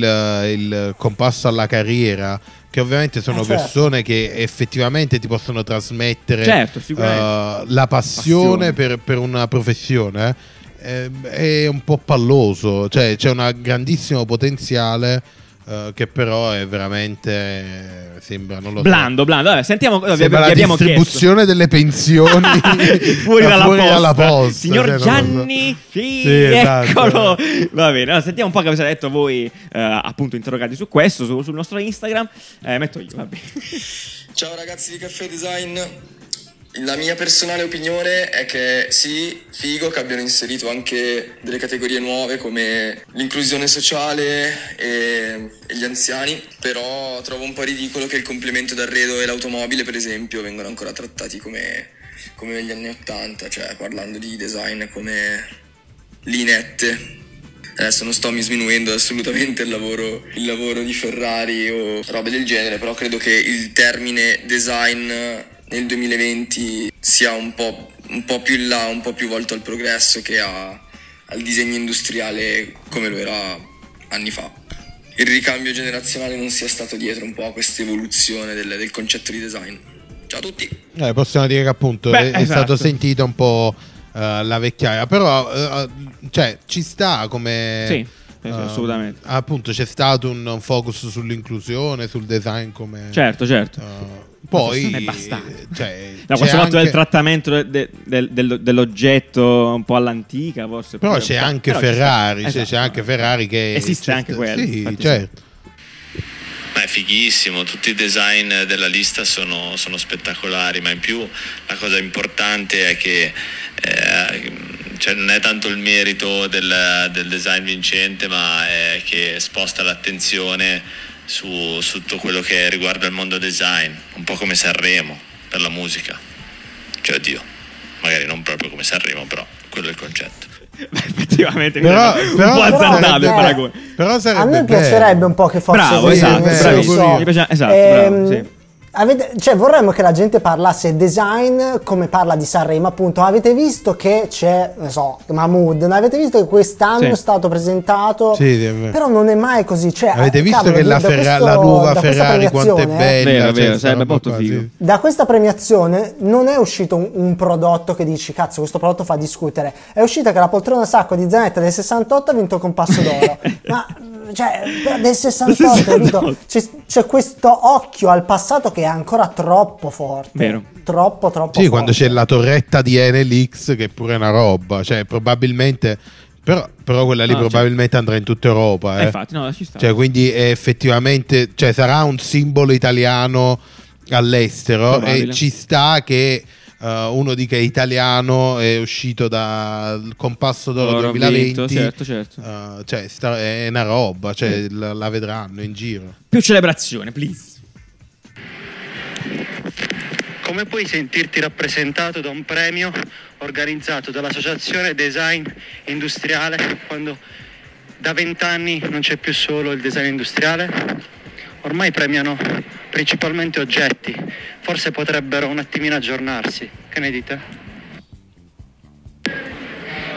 il compasso alla carriera che ovviamente sono Eh, certo. persone che effettivamente ti possono trasmettere Certo, eh, la passione, Passione. Per, per una professione eh, è un po' palloso cioè c'è un grandissimo potenziale eh, che però è veramente sembra non lo so Blando, blando. Vabbè, sentiamo cosa vi, la abbiamo chiesto. distribuzione delle pensioni [LAUGHS] fuori, dalla, fuori posta. dalla posta, Signor cioè, lo so. Gianni, sì, Sì, esatto. eccolo. Va bene, allora, sentiamo un po' che avete detto voi, eh, appunto, interrogati su questo, su- sul nostro Instagram. Eh, metto io, va bene. Ciao ragazzi di Caffè Design, la mia personale opinione è che sì, figo che abbiano inserito anche delle categorie nuove come l'inclusione sociale e, e gli anziani, però trovo un po' ridicolo che il complemento d'arredo e l'automobile per esempio vengano ancora trattati come, come negli anni 80, cioè parlando di design come linette. Adesso non sto mi sminuendo assolutamente il lavoro, il lavoro di Ferrari o robe del genere, però credo che il termine design nel 2020 sia un po', un po' più in là, un po' più volto al progresso che a- al disegno industriale come lo era anni fa. Il ricambio generazionale non sia stato dietro un po' a questa evoluzione del, del concetto di design. Ciao a tutti! Eh, possiamo dire che appunto Beh, è, è esatto. stato sentito un po' eh, la vecchiaia, però eh, cioè, ci sta come... Sì, sì, eh, assolutamente. Appunto c'è stato un, un focus sull'inclusione, sul design come... Certo, certo. eh, poi... non è abbastanza. Cioè, [LAUGHS] Da c'è questo fatto del anche- trattamento de- del- del- dell'oggetto un po' all'antica, forse. Però c'è anche però. Ferrari, cioè, Esatto. c'è anche Ferrari che... Esiste c'è anche quello, sì. certo. Ma è fighissimo, tutti i design della lista sono, sono spettacolari, ma in più la cosa importante è che eh, cioè non è tanto il merito del, del design vincente, ma è che sposta l'attenzione su, su tutto quello che riguarda il mondo design, un po' come Sanremo per la musica. Cioè, oddio, magari non proprio come Sanremo, però quello è il concetto. Beh, [LAUGHS] effettivamente, Però- un po' azzardato sarebbe- il paragone. Però sarebbe A me bello. piacerebbe un po' che fosse Bravo, così, esatto, bravissimo. piace- esatto, ehm, bravo, sì. Avete- cioè, vorremmo che la gente parlasse design come parla di Sanremo, appunto. Avete visto che c'è, ne so, Mahmood, non avete visto che quest'anno Sì. è stato presentato, Sì, sì, è vero. però non è mai così. Cioè, Avete visto cavolo, che la, da Ferra- questo- la nuova Ferrari quanto è premiazione- bella? Vero, cioè, vero, sarebbe molto figo. Da questa premiazione non è uscito un, un prodotto che dici cazzo questo prodotto fa discutere, è uscita che la poltrona sacco di Zanetta del 68 ha vinto con passo d'oro, [LAUGHS] ma cioè [LAUGHS] del 68, capito? C'è, c'è questo occhio al passato che è ancora troppo forte, Vero. troppo troppo Sì, forte. quando c'è la torretta di NLX che pure è una roba, cioè probabilmente però, però quella lì Ah, probabilmente andrà in tutta Europa, Eh, eh. infatti, no, ci sta. Cioè, quindi è effettivamente cioè, sarà un simbolo italiano all'estero Probabile. e ci sta che eh, uno dica è italiano è uscito dal compasso d'oro Oro 2020 vinto, certo, certo. eh, cioè, sta- è una roba cioè, la, la vedranno in giro Più celebrazione, please. Come puoi sentirti rappresentato da un premio organizzato dall'Associazione Design Industriale quando da vent'anni non c'è più solo il design industriale? Ormai premiano principalmente oggetti, forse potrebbero un attimino aggiornarsi, che ne dite?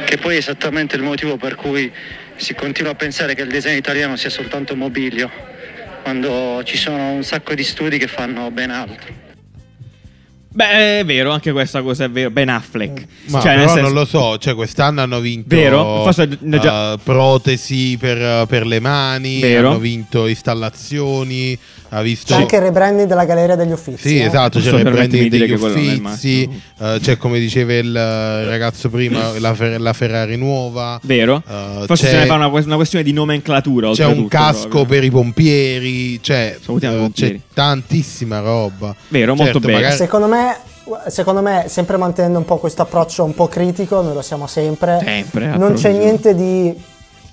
Che poi è esattamente il motivo per cui si continua a pensare che il design italiano sia soltanto mobilio, quando ci sono un sacco di studi che fanno ben altro. Beh, è vero, anche questa cosa è vero. Ben Affleck. ma Cioè, però senso- non lo so cioè quest'anno hanno vinto Vero? Forse ne già- eh, protesi per, per le mani Vero. hanno vinto installazioni ha visto C'è anche il rebranding della Galleria degli Uffizi. Sì, eh. esatto, c'è il permettermi branding di dire degli uffizi, eh, c'è come diceva il eh, ragazzo prima [LAUGHS] la, Fer- la Ferrari nuova, Vero? eh, Forse c'è, se ne fa una, una questione di nomenclatura. c'è un casco proprio. per i pompieri, cioè, eh, pompieri. c'è tantissima roba. Vero, molto bene. magari- Secondo me, secondo me, sempre mantenendo un po' questo approccio un po' critico, noi lo siamo sempre. Sempre, Non c'è niente di,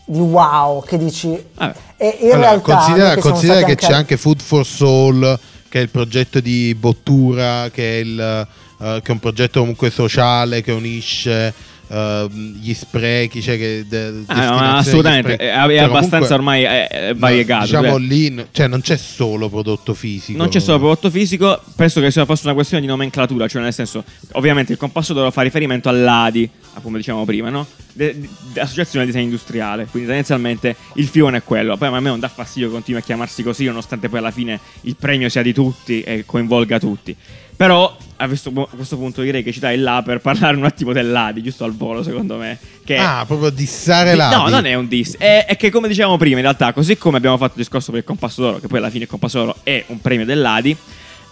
di wow che dici. Vabbè. E in Allora, realtà. considera, che considera che c'è anche- anche Food for Soul, che è il progetto di Bottura, che è, il, eh, che è un progetto comunque sociale che unisce eh, gli sprechi, cioè che de- Ah, no, assolutamente. È, Cioè, abbastanza comunque- ormai è, variegato. diciamo cioè, lì, n- cioè non c'è solo prodotto fisico. non c'è solo prodotto fisico, penso che sia fosse una questione di nomenclatura, cioè nel senso, ovviamente il compasso dovrà fare riferimento all'ADI, come dicevamo prima, no? De- de- Associazione Design Industriale, quindi tendenzialmente il filone è quello, poi a me non dà fastidio che continui a chiamarsi così, nonostante poi alla fine il premio sia di tutti e coinvolga tutti. Però a questo, a questo punto direi che ci dai là per parlare un attimo dell'ADI, giusto al volo secondo me. Che Ah, proprio dissare Di- là. No, non è un diss. È, è che, come dicevamo prima, in realtà, così come abbiamo fatto il discorso per il Compasso d'Oro, che poi alla fine il Compasso d'Oro è un premio dell'ADI,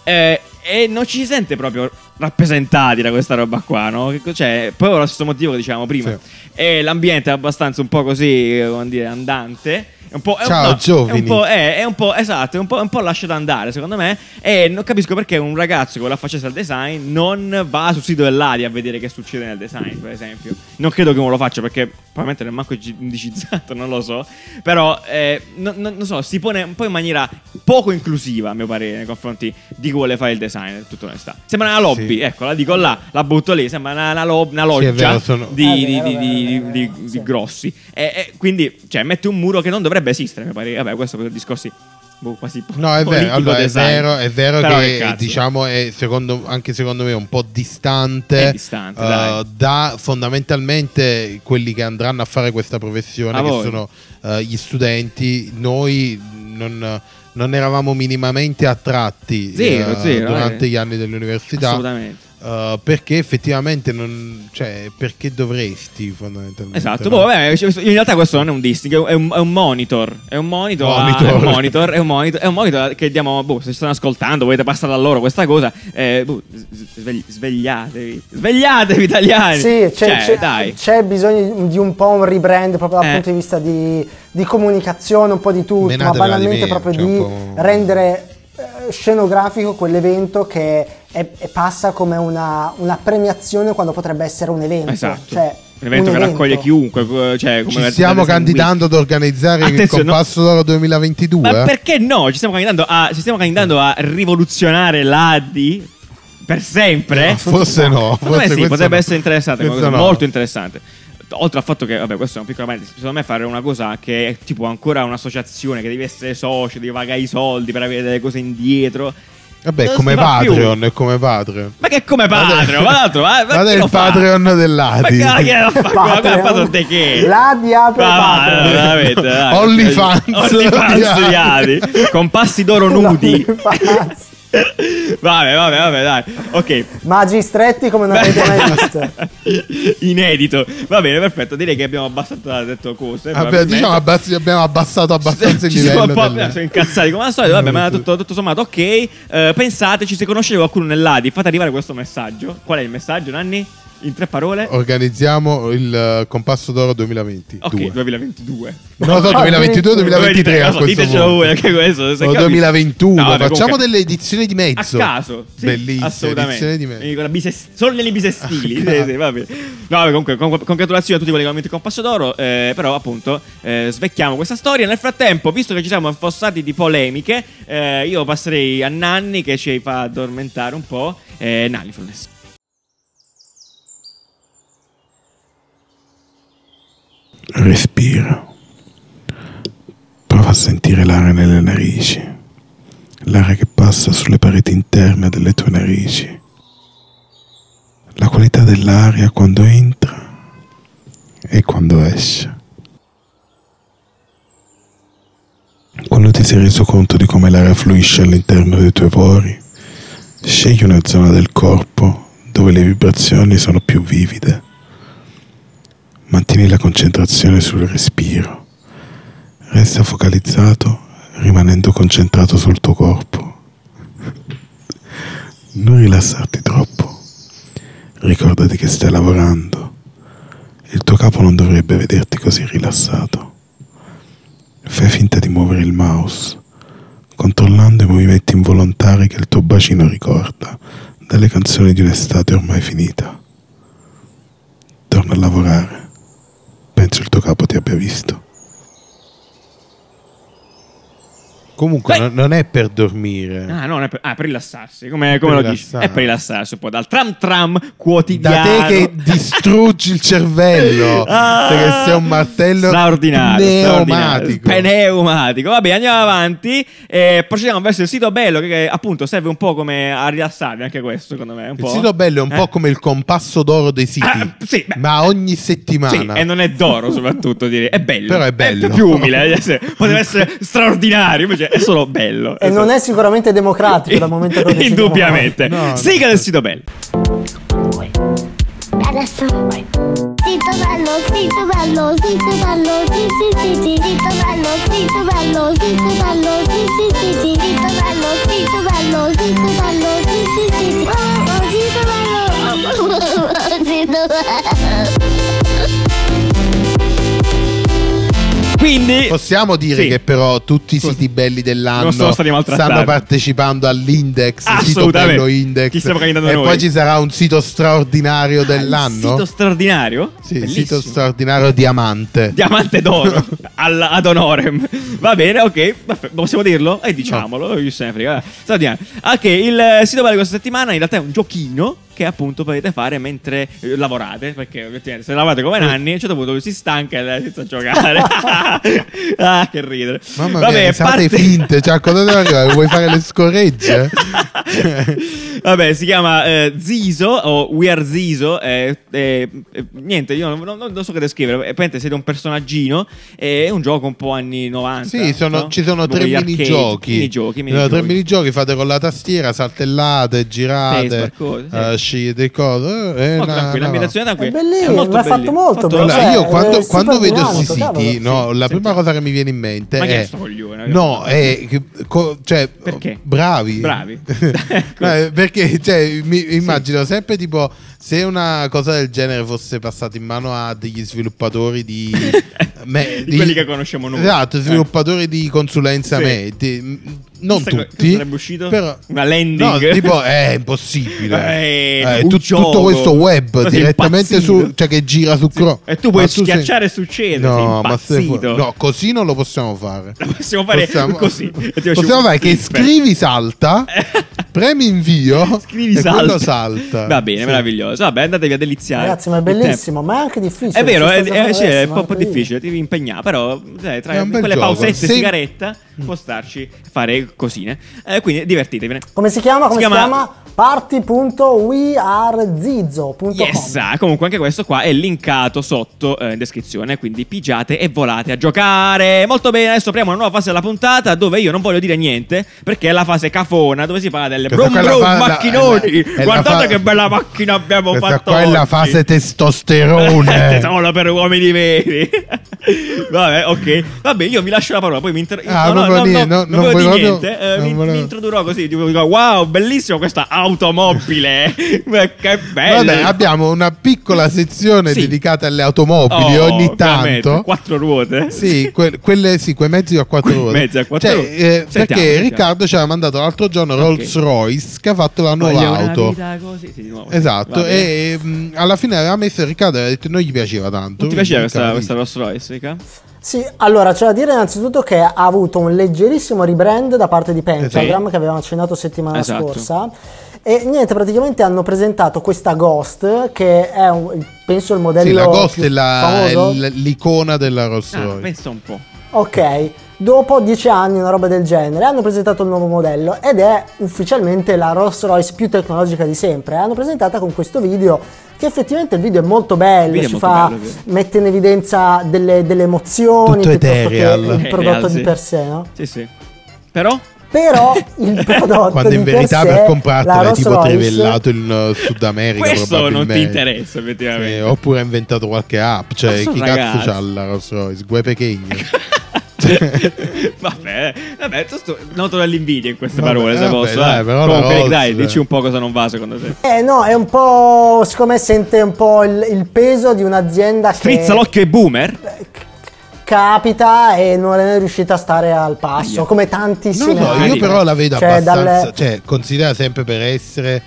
eh, e non ci si sente proprio rappresentati da questa roba qua, no? Cioè, proprio lo stesso motivo che dicevamo prima. Sì. E l'ambiente è abbastanza un po' così, eh, come dire, andante. È un po', è un- Ciao, no, giovani. È un po', è, è un po', esatto, è un po', è un po' lasciato andare, secondo me. E non capisco perché un ragazzo che vuole affacciarsi al design non va sul sito dell'ADI a vedere che succede nel design, per esempio. Non credo che uno lo faccia perché probabilmente non è manco indicizzato, [LAUGHS] non lo so. Però, eh, non, non- non so, si pone un po' in maniera poco inclusiva, a mio parere, nei confronti di chi vuole fare il design, in tutta onestà. Sembra una lobby, Sì. ecco, la dico là, la butto lì, sembra una, una lob- una Sì, loggia vero, sono- di, sì. grossi. E, e quindi, cioè, mette un muro che non dovrebbe esistere, mi pare. Vabbè, questo per discorsi boh, quasi po- No, è vero, allora, è vero, è vero che, cazzo. diciamo è secondo, anche secondo me un po' distante, È distante, dai. da fondamentalmente quelli che andranno a fare questa professione, A che voi. sono eh, gli studenti. Noi non, non eravamo minimamente attratti Zero, eh, zero, durante eh. gli anni dell'università. Assolutamente. Eh, perché effettivamente non, cioè, perché dovresti fondamentalmente Esatto, no? boh, vabbè, cioè, in realtà questo non è un dissing, è un, è un- monitor. È un monitor, Monitor. è un monitor, è un monitor, è un monitor che diamo, boh, se ci stanno ascoltando, volete passare a loro questa cosa, eh, boh, svegli- svegliatevi, svegliatevi italiani. Sì, c'è, Cioè, c'è- dai. c'è bisogno di un po' un rebrand proprio dal Eh. punto di vista di, di comunicazione, un po' di tutto, Menatevela ma banalmente di meno, proprio cioè di rendere scenografico quell'evento che è- è- passa come una, una premiazione quando potrebbe essere un evento. Esatto. Cioè, un evento un che raccoglie chiunque, eh, cioè, come Ci stiamo candidando ad organizzare il Attenzione, no. Compasso d'Oro 2022. Ma eh? perché no? Ci stiamo candidando a, ci stiamo candidando a rivoluzionare l'ADI per sempre? No, forse no. Forse sì, potrebbe no. essere interessante, no. molto interessante. Oltre al fatto che, vabbè, questo è un piccolo parentesi, secondo me fare una cosa che è tipo ancora un'associazione che devi essere socio, devi pagare i soldi per avere delle cose indietro. Vabbè, è Non come più. Patreon, è come Patreon. Ma che è come Patreon? Ma l'altro, ma, ma il lo fa? Patreon Ma dell'Adi. che cacchio lo fa? Ma che Patreon di che? L'Adi apre Ma Patreon. veramente, dai. [LAUGHS] OnlyFans. [LAUGHS] OnlyFans di Adi. Con passi d'oro nudi. OnlyFans. Vabbè, vabbè, vabbè, dai. Ok. Magi stretti come non avete mai visto. [LAUGHS] Inedito. Va bene, perfetto. Direi che abbiamo abbastanza detto cose. Vabbè, probabilmente. diciamo abbassi- abbiamo abbassato abbastanza il siamo livello. un po' del- siamo incazzati come al solito. Vabbè, ma tutto, tutto sommato, ok. Eh, pensateci, se conoscete qualcuno nell'Adi, fate arrivare questo messaggio. Qual è il messaggio, Nanni? In tre parole? Organizziamo il eh, Compasso d'Oro 2020. Ok, Due. 2022. Non lo so, 2022 o 2023 a Non so, ditecelo voi anche questo. se O capite. 2021. No, vabbè, Facciamo delle edizioni di A mezzo. caso, sì, Bellissime. assolutamente. di mezzo. Quindi con la bises- solo negli bisestili. Sì, sì, vabbè. No, vabbè, comunque, con- congratulazioni a tutti quelli che hanno vinto il compasso d'oro. eh, però, appunto, eh, svecchiamo questa storia. Nel frattempo, visto che ci siamo affossati di polemiche, eh, io passerei a Nanni che ci fa addormentare un po'. Eh, Nanni, Respira. Prova a sentire l'aria nelle narici, l'aria che passa sulle pareti interne delle tue narici, la qualità dell'aria quando entra e quando esce. Quando ti sei reso conto di come l'aria fluisce all'interno dei tuoi pori, scegli una zona del corpo dove le vibrazioni sono più vivide. Mantieni la concentrazione sul respiro. Resta focalizzato rimanendo concentrato sul tuo corpo. Non rilassarti troppo. Ricordati che stai lavorando. Il tuo capo non dovrebbe vederti così rilassato. Fai finta di muovere il mouse, controllando i movimenti involontari che il tuo bacino ricorda dalle canzoni di un'estate ormai finita. Torna a lavorare. Penso il tuo capo ti abbia visto. Comunque, Beh. non, è per dormire. Ah, no, non è per, ah, per rilassarsi. Come, come Per lo dici? rilassare. È per rilassarsi un po'. Dal tram tram Da quotidiano. te che distruggi il cervello. [LAUGHS] Ah, perché sei un martello straordinario, pneumatico. Pneumatico. Vabbè, andiamo avanti. E procediamo verso il sito bello, che, appunto serve un po' come a rilassarvi. Anche questo, secondo me. Un Il sito bello è un Eh? po' come il compasso d'oro dei siti. Ah, sì, beh. ma ogni Sì, settimana. e non è d'oro soprattutto, direi. È bello. Però è bello. più umile. eh, sì. Poteva essere [LAUGHS] straordinario, invece è solo bello. E non è sicuramente democratico dal momento che lo decidiamo Indubbiamente. No, no. Siga del sito bello. Adesso Sito bello, sito bello, sito bello, sì sì sì sì, sito bello, sito bello, sito bello, sì sì sì sì, sito bello, sito bello, sito bello, sì sì sì sì, oh, oh, sito bello, [LAUGHS] sito bello. Quindi Possiamo dire Sì. che però tutti i siti belli dell'anno stanno partecipando all'index, sito Assolutamente. bello index. Chi stiamo candidando e noi? poi ci sarà un sito straordinario dell'anno. Sito straordinario? Sì, Bellissimo. sito straordinario diamante. Diamante d'oro [LAUGHS] al- ad honorem. Va bene, ok. Possiamo dirlo? E diciamolo. Io se ne frega. Straordinario. Ok, il eh, sito bello di questa settimana in realtà è un giochino che appunto potete fare mentre eh, lavorate. Perché ovviamente se lavorate come Nanni, a un certo punto si stanca e lei inizia a giocare. [LAUGHS] ah, che ridere. Mamma Vabbè, mia, parte- finte. Cioè, cosa deve arrivare? Vuoi fare le scorregge? [LAUGHS] Vabbè, si chiama eh, Ziso o We Are Ziso. eh, eh, niente, io non, non- non so che descrivere. Praticamente siete un personaggino. È un gioco un po' anni 90. Sì, sono- no? ci sono tre minigiochi. Minigiochi, Ci sono tre minigiochi. minigiochi, fate con la tastiera, saltellate, girate, Facebook, cose, sì. eh, scegliete cose. eh, una- tranquillo, una- È tranquilla. bellissimo, molto mi ha fatto molto bene. Allora, Cioè, io quando, è quando vedo questi siti, cavolo. no, la prima cosa che mi viene in mente Ma è è coglione? No, è [LAUGHS] che- co- cioè, Perché? bravi. Bravi. [LAUGHS] Eh, perché cioè, mi immagino sempre tipo se una cosa del genere fosse passata in mano a degli sviluppatori di, [LAUGHS] me- Di quelli che conosciamo noi. Esatto, Eh. sviluppatori di consulenza Sì. medi- m- non tutti. sarebbe uscito? Però, Una landing? No, tipo è impossibile. [LAUGHS] Eh, Eh, tu- tutto questo web sei direttamente su cioè che gira su Chrome. E tu puoi Ma sei- schiacciare e succede, sei No, ma sei fu- no, così non lo possiamo fare. Possiamo fare Possiamo- così. Possiamo fare che scrivi salta premi invio [LAUGHS] Scrivi e salta. salta. Va bene, Sì. meraviglioso. Vabbè, andatevi a deliziare. Ragazzi, ma è bellissimo, ma è anche difficile. È vero, è, è- sì, è un po' incredibile. difficile, ti devi impegnare, però dai, tra quelle gioco. pausette Se- sigaretta può starci fare cosine. Eh, quindi divertitevene. Come si chiama? Come Si si, chiama- chiama? Party.wearezizzo.com Yes, ah, comunque anche questo qua è linkato sotto eh, in descrizione, quindi pigiate e volate a giocare. Molto bene, adesso apriamo una nuova fase della puntata dove io non voglio dire niente perché è la fase cafona dove si parla delle Questa brum brum fa- la- macchinoni. è la- è la Guardate fa- che bella macchina abbiamo Questa fatto. qua è la fase testosterone. [LAUGHS] Solo per uomini veri. [LAUGHS] Vabbè, ok. Vabbè, io vi lascio la parola, poi mi inter... Ah, no, no, no, niente, no, no, non volevo dire niente. eh, mi, introdurrò così, tipo, dico, wow, bellissimo questa automobile. [LAUGHS] Che bello. Vabbè, abbiamo una piccola sezione Sì. dedicata alle automobili Oh, ogni tanto. Quattro ruote. Sì, que- quelle, sì, quei mezzi a quattro ruote. mezzi a quattro Cioè, ruote. eh, Sentiamo, perché sentiamo. Riccardo ci aveva mandato l'altro giorno Rolls Royce che ha fatto la nuova Voglio una auto. vita così, sì, di nuovo. Esatto, e mh, alla fine aveva messo Riccardo e aveva detto non gli piaceva tanto. Non ti piaceva questa Rolls Royce, Rica? Sì, allora c'è da dire innanzitutto che ha avuto un leggerissimo rebrand da parte di Pentagram che avevamo accennato settimana Esatto. scorsa. E niente, praticamente hanno presentato questa Ghost che è un- penso il modello Sì, la Ghost più è, la- è l'icona della Rolls Ah, Royce. pensa un po'. Ok, dopo dieci anni, una roba del genere, hanno presentato il nuovo modello ed è ufficialmente la Rolls Royce più tecnologica di sempre. L'hanno presentata con questo video, che effettivamente il video è molto bello, ci molto fa, bello, mette in evidenza delle, delle emozioni Tutto piuttosto che ethereal. il prodotto Ethereal, di per sé, no? Sì, sì. Però? Però [LAUGHS] il prodotto Quando in verità per, per sé, comprartela è Rolls tipo Royce- trivellato in uh, Sud America. Questo non ti interessa, effettivamente. Sì, oppure ha inventato qualche app. Cioè, chi ragazzi. cazzo c'ha la Rolls Royce? Gue Pechegno. [LAUGHS] [LAUGHS] vabbè, vabbè, tu sto- noto dell'invidia in queste Vabbè, parole, se vabbè, posso. dai, eh. però Comunque, Rick, dai, dici un po' cosa non va secondo te. Eh no, è un po', siccome sente un po' il, il peso di un'azienda Strizza che l'occhio ai boomer. capita e non è riuscita a stare al passo, Aia. come Non tantissime lo so, io però la vedo Cioè, abbastanza. dalle- Cioè, considera sempre per essere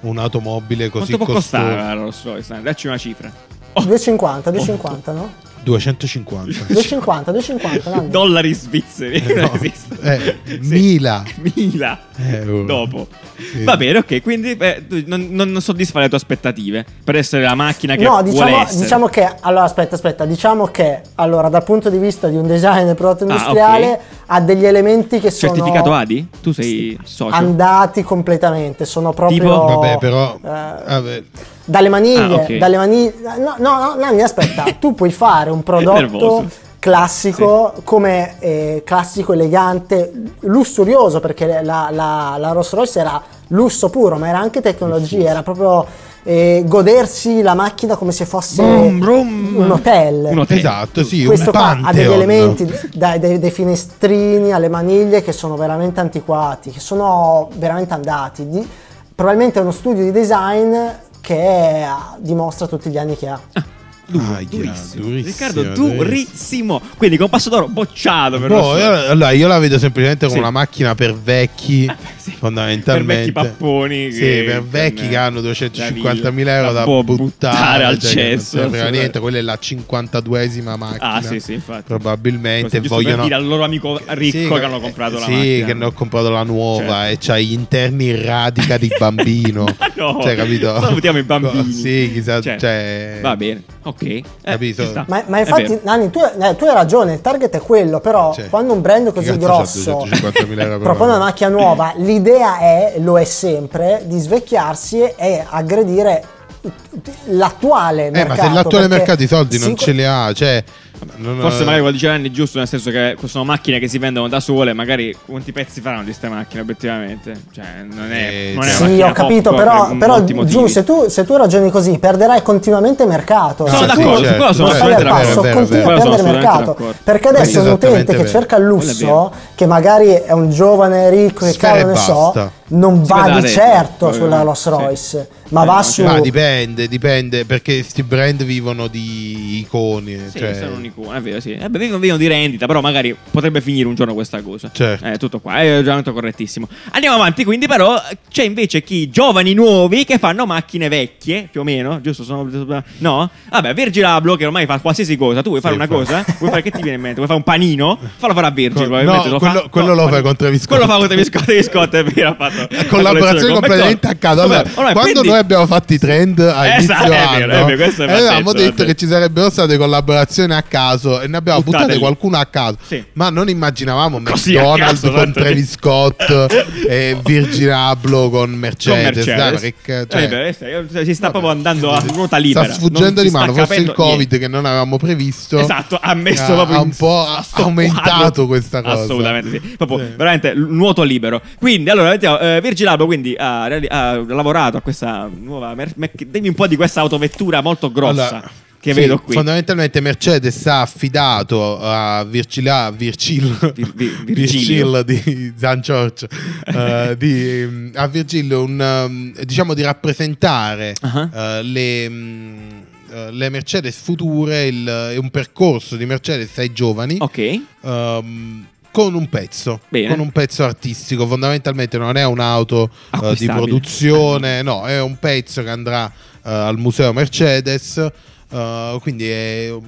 un'automobile così Quanto può costosa. costare la Rolls Royce? Dacci una cifra. 250, 250, no? 250. 250, 250, Nanni. Dollari svizzeri. No, [LAUGHS] Non esiste. eh, Sì. mila. [LAUGHS] Mila. Euro. Dopo. Sì. Va bene, ok. Quindi eh, tu non, non soddisfa le tue aspettative per essere la macchina che No, vuole diciamo, essere. diciamo che allora aspetta, aspetta, diciamo che allora dal punto di vista di un design del prodotto Ah, industriale ok. ha degli elementi che sono Certificato ADI? Tu sei socio? andati completamente, sono proprio Tipo? Vabbè, però. eh, vabbè, dalle maniglie, Ah, ok. dalle maniglie. No, no, no, Nanni, aspetta, [LAUGHS] tu puoi fare un prodotto classico come eh, classico, elegante, lussurioso, perché la, la, la Rolls Royce era lusso puro, ma era anche tecnologia, era proprio eh, godersi la macchina come se fosse Brum, brum. un hotel. Un hotel. esatto, sì, Questo un qua ha degli Pantheon. elementi, dai, dei, dei finestrini alle maniglie che sono veramente antiquati, che sono veramente andati. Di- probabilmente uno studio di design che dimostra tutti gli anni che ha. Duro, Aia, durissimo. durissimo, Riccardo, durissimo. Quindi con passo d'oro bocciato per Boh, io, allora, io la vedo semplicemente come Sì. una macchina per vecchi, [LAUGHS] sì. fondamentalmente. Per vecchi papponi Sì, che- per vecchi che- hanno da 250.000 villa. euro Da buttare, buttare al cioè, non cesso. se ne frega niente, quella è la 52esima macchina. Ah, sì, sì, infatti. Probabilmente vogliono per dire al loro amico ricco Sì, che hanno comprato la sì, macchina. che ne ho comprato la nuova Certo. e c'ha gli interni in radica di [LAUGHS] bambino. No, cioè, capito? salutiamo i [LAUGHS] bambini. Sì, chissà, Certo. cioè Va bene, ok. Eh, Capito? Ma, ma infatti. Nanni, tu, eh, tu hai ragione, il target è quello, però Sì. quando un brand così grosso 250.000 euro [LAUGHS] per propone una macchina nuova, l'idea è, lo è sempre, di svecchiarsi e aggredire l'attuale Eh, mercato. ma se l'attuale mercato i soldi non ce li ha, cioè non- Forse magari quello diceva anni giusto, nel senso che sono macchine che si vendono da sole, magari quanti pezzi faranno di queste macchine obiettivamente? Cioè, non è, Eh, non è una Sì, ho capito, però, per però. Giù, se tu, se tu ragioni così, perderai continuamente mercato. Sono Se tu d'accordo, certo, quello sono assolutamente passo, vero, continui vero, a perdere sono mercato. assolutamente Perché adesso è un utente esattamente che cerca il è lusso, che magari è un giovane ricco, cavolo e ne so, non va di certo sulla Rolls. Royce, ma Eh, va no, su Ma dipende, dipende, dipende, perché sti brand vivono di iconi. Sì, cioè- sono un'icona, è vero, sì. Eh beh, vivono, vivono di rendita, però magari potrebbe finire un giorno questa cosa. Certo. Eh, tutto qua, è ragionamento correttissimo. Andiamo avanti, quindi, però, c'è invece chi, giovani nuovi, che fanno macchine vecchie, più o meno, giusto? Sono, no? Vabbè, Virgil Abloh, che ormai fa qualsiasi cosa. Tu vuoi fare Sì, una fa- cosa? Vuoi fare che ti viene in mente? Vuoi fare un panino? Fallo fare a Virgil, Co- no, lo quello- fa. quello lo fai con Travis Scott. Quello fa con Travis Scott, Travis Scott è vero, ha fatto [LAUGHS] la collaborazione completamente a caso. Allora, Vabbè, quando noi abbiamo fatto i trend Esatto, è vero, è vero, questo è e avevamo detto vabbè. che ci sarebbero state collaborazioni a caso e ne abbiamo Buttate buttate qualcuno a caso. Sì. Ma non immaginavamo Così McDonald's caso, con. Travis Scott [LAUGHS] e Virgin Abloh con Mercedes. Con Mercedes. Dai, che ca- cioè, Eh, si sta proprio andando a ruota libera. sta sfuggendo di mano. Forse il Covid niente. che non avevamo previsto. Esatto, ha messo proprio ha un po' aumentato questa cosa. Assolutamente sì. Proprio Sì. veramente nuoto libero. Quindi, allora, vediamo, eh, Virgil Abloh quindi ha, ha lavorato a questa nuova Mer- dimmi un po' di questa autovettura molto grossa Allora, che sì, vedo qui. Fondamentalmente Mercedes ha affidato a Virgil, Virgil, Vir- vi- [LAUGHS] Virgilio. Virgil di San Giorgio [LAUGHS] di, mm, a Virgil un, um, diciamo di rappresentare Ah. eh, le, eh, le Mercedes future il- è un percorso di Mercedes ai giovani Ok. ehm, con un pezzo, Bene. con un pezzo artistico. Fondamentalmente non è un'auto eh, di produzione, no, è un pezzo che andrà al museo Mercedes. eh, quindi è Un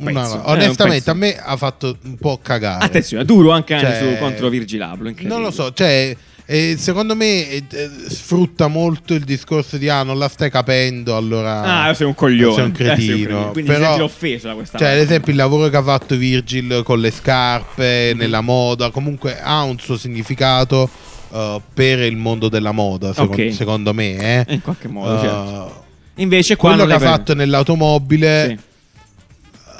una- pezzo, eh, onestamente pezzo. a me ha fatto un po' cagare. Attenzione, duro anche Cioè, su, contro Virgil Abloh. incredibile. Non lo so, cioè, eh, secondo me eh, eh, sfrutta molto il discorso di ah, non la stai capendo, allora Ah, sei un coglione. sei un Eh, sei un cretino. cretino. Quindi Però- ti senti offeso da questa Cioè, ad esempio, il lavoro che ha fatto Virgil con le scarpe, nella moda, comunque ha un suo significato eh, per il mondo della moda, secondo, Ok. secondo me. eh. In qualche modo, Eh, certo. Invece qua quello che ha è fatto nell'automobile, Sì.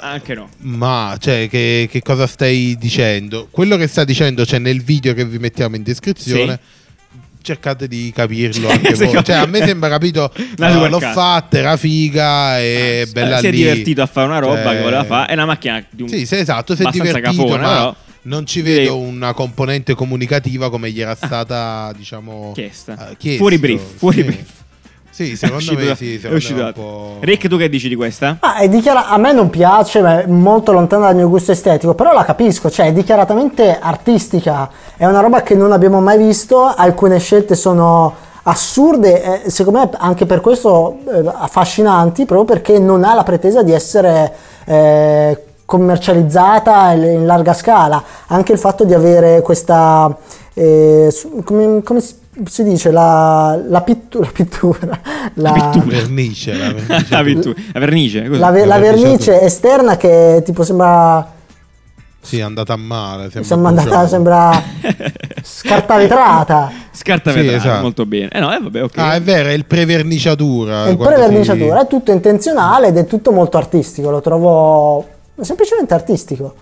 Anche no. ma cioè, che, che cosa stai dicendo? Quello che sta dicendo c'è nel video che vi mettiamo in descrizione. Cercate di capirlo [LAUGHS] anche Sì, voi. Cioè, a me sembra capito. [LAUGHS] Eh, super l'ho fatta, era figa e bella si è lì. divertito a fare una roba Cioè, che voleva fare. È una macchina di un Sì, sì, esatto, si è divertito, cafona, ma però non ci direi- vedo una componente comunicativa come gli era stata, diciamo, chiesta. eh, chiesto. Fuori brief, fuori Sì. brief. Sì, secondo uscito me da- sì, è secondo uscito me è un da- po'... Rick, tu che dici di questa? Ah, è dichiara- a me non piace, ma è molto lontana dal mio gusto estetico, però la capisco, cioè è dichiaratamente artistica, è una roba che non abbiamo mai visto, alcune scelte sono assurde, e secondo me anche per questo eh, affascinanti, proprio perché non ha la pretesa di essere eh, commercializzata in larga scala, anche il fatto di avere questa, eh, come, come si dice, la, la pittu- [LAUGHS] la pittura, la, pittura. Vernice, la vernice. la, virtù- [LAUGHS] la vernice. la, ve- la La vernice esterna che tipo sembra Sì, è andata a male. Sembra sembra, andata, sembra [LAUGHS] scarta vetrata Scarta Sì, esatto. molto bene. Eh no, eh, vabbè, ok. Ah, è vero, è il preverniciatura. è il preverniciatura si- è tutto intenzionale ed è tutto molto artistico lo trovo semplicemente artistico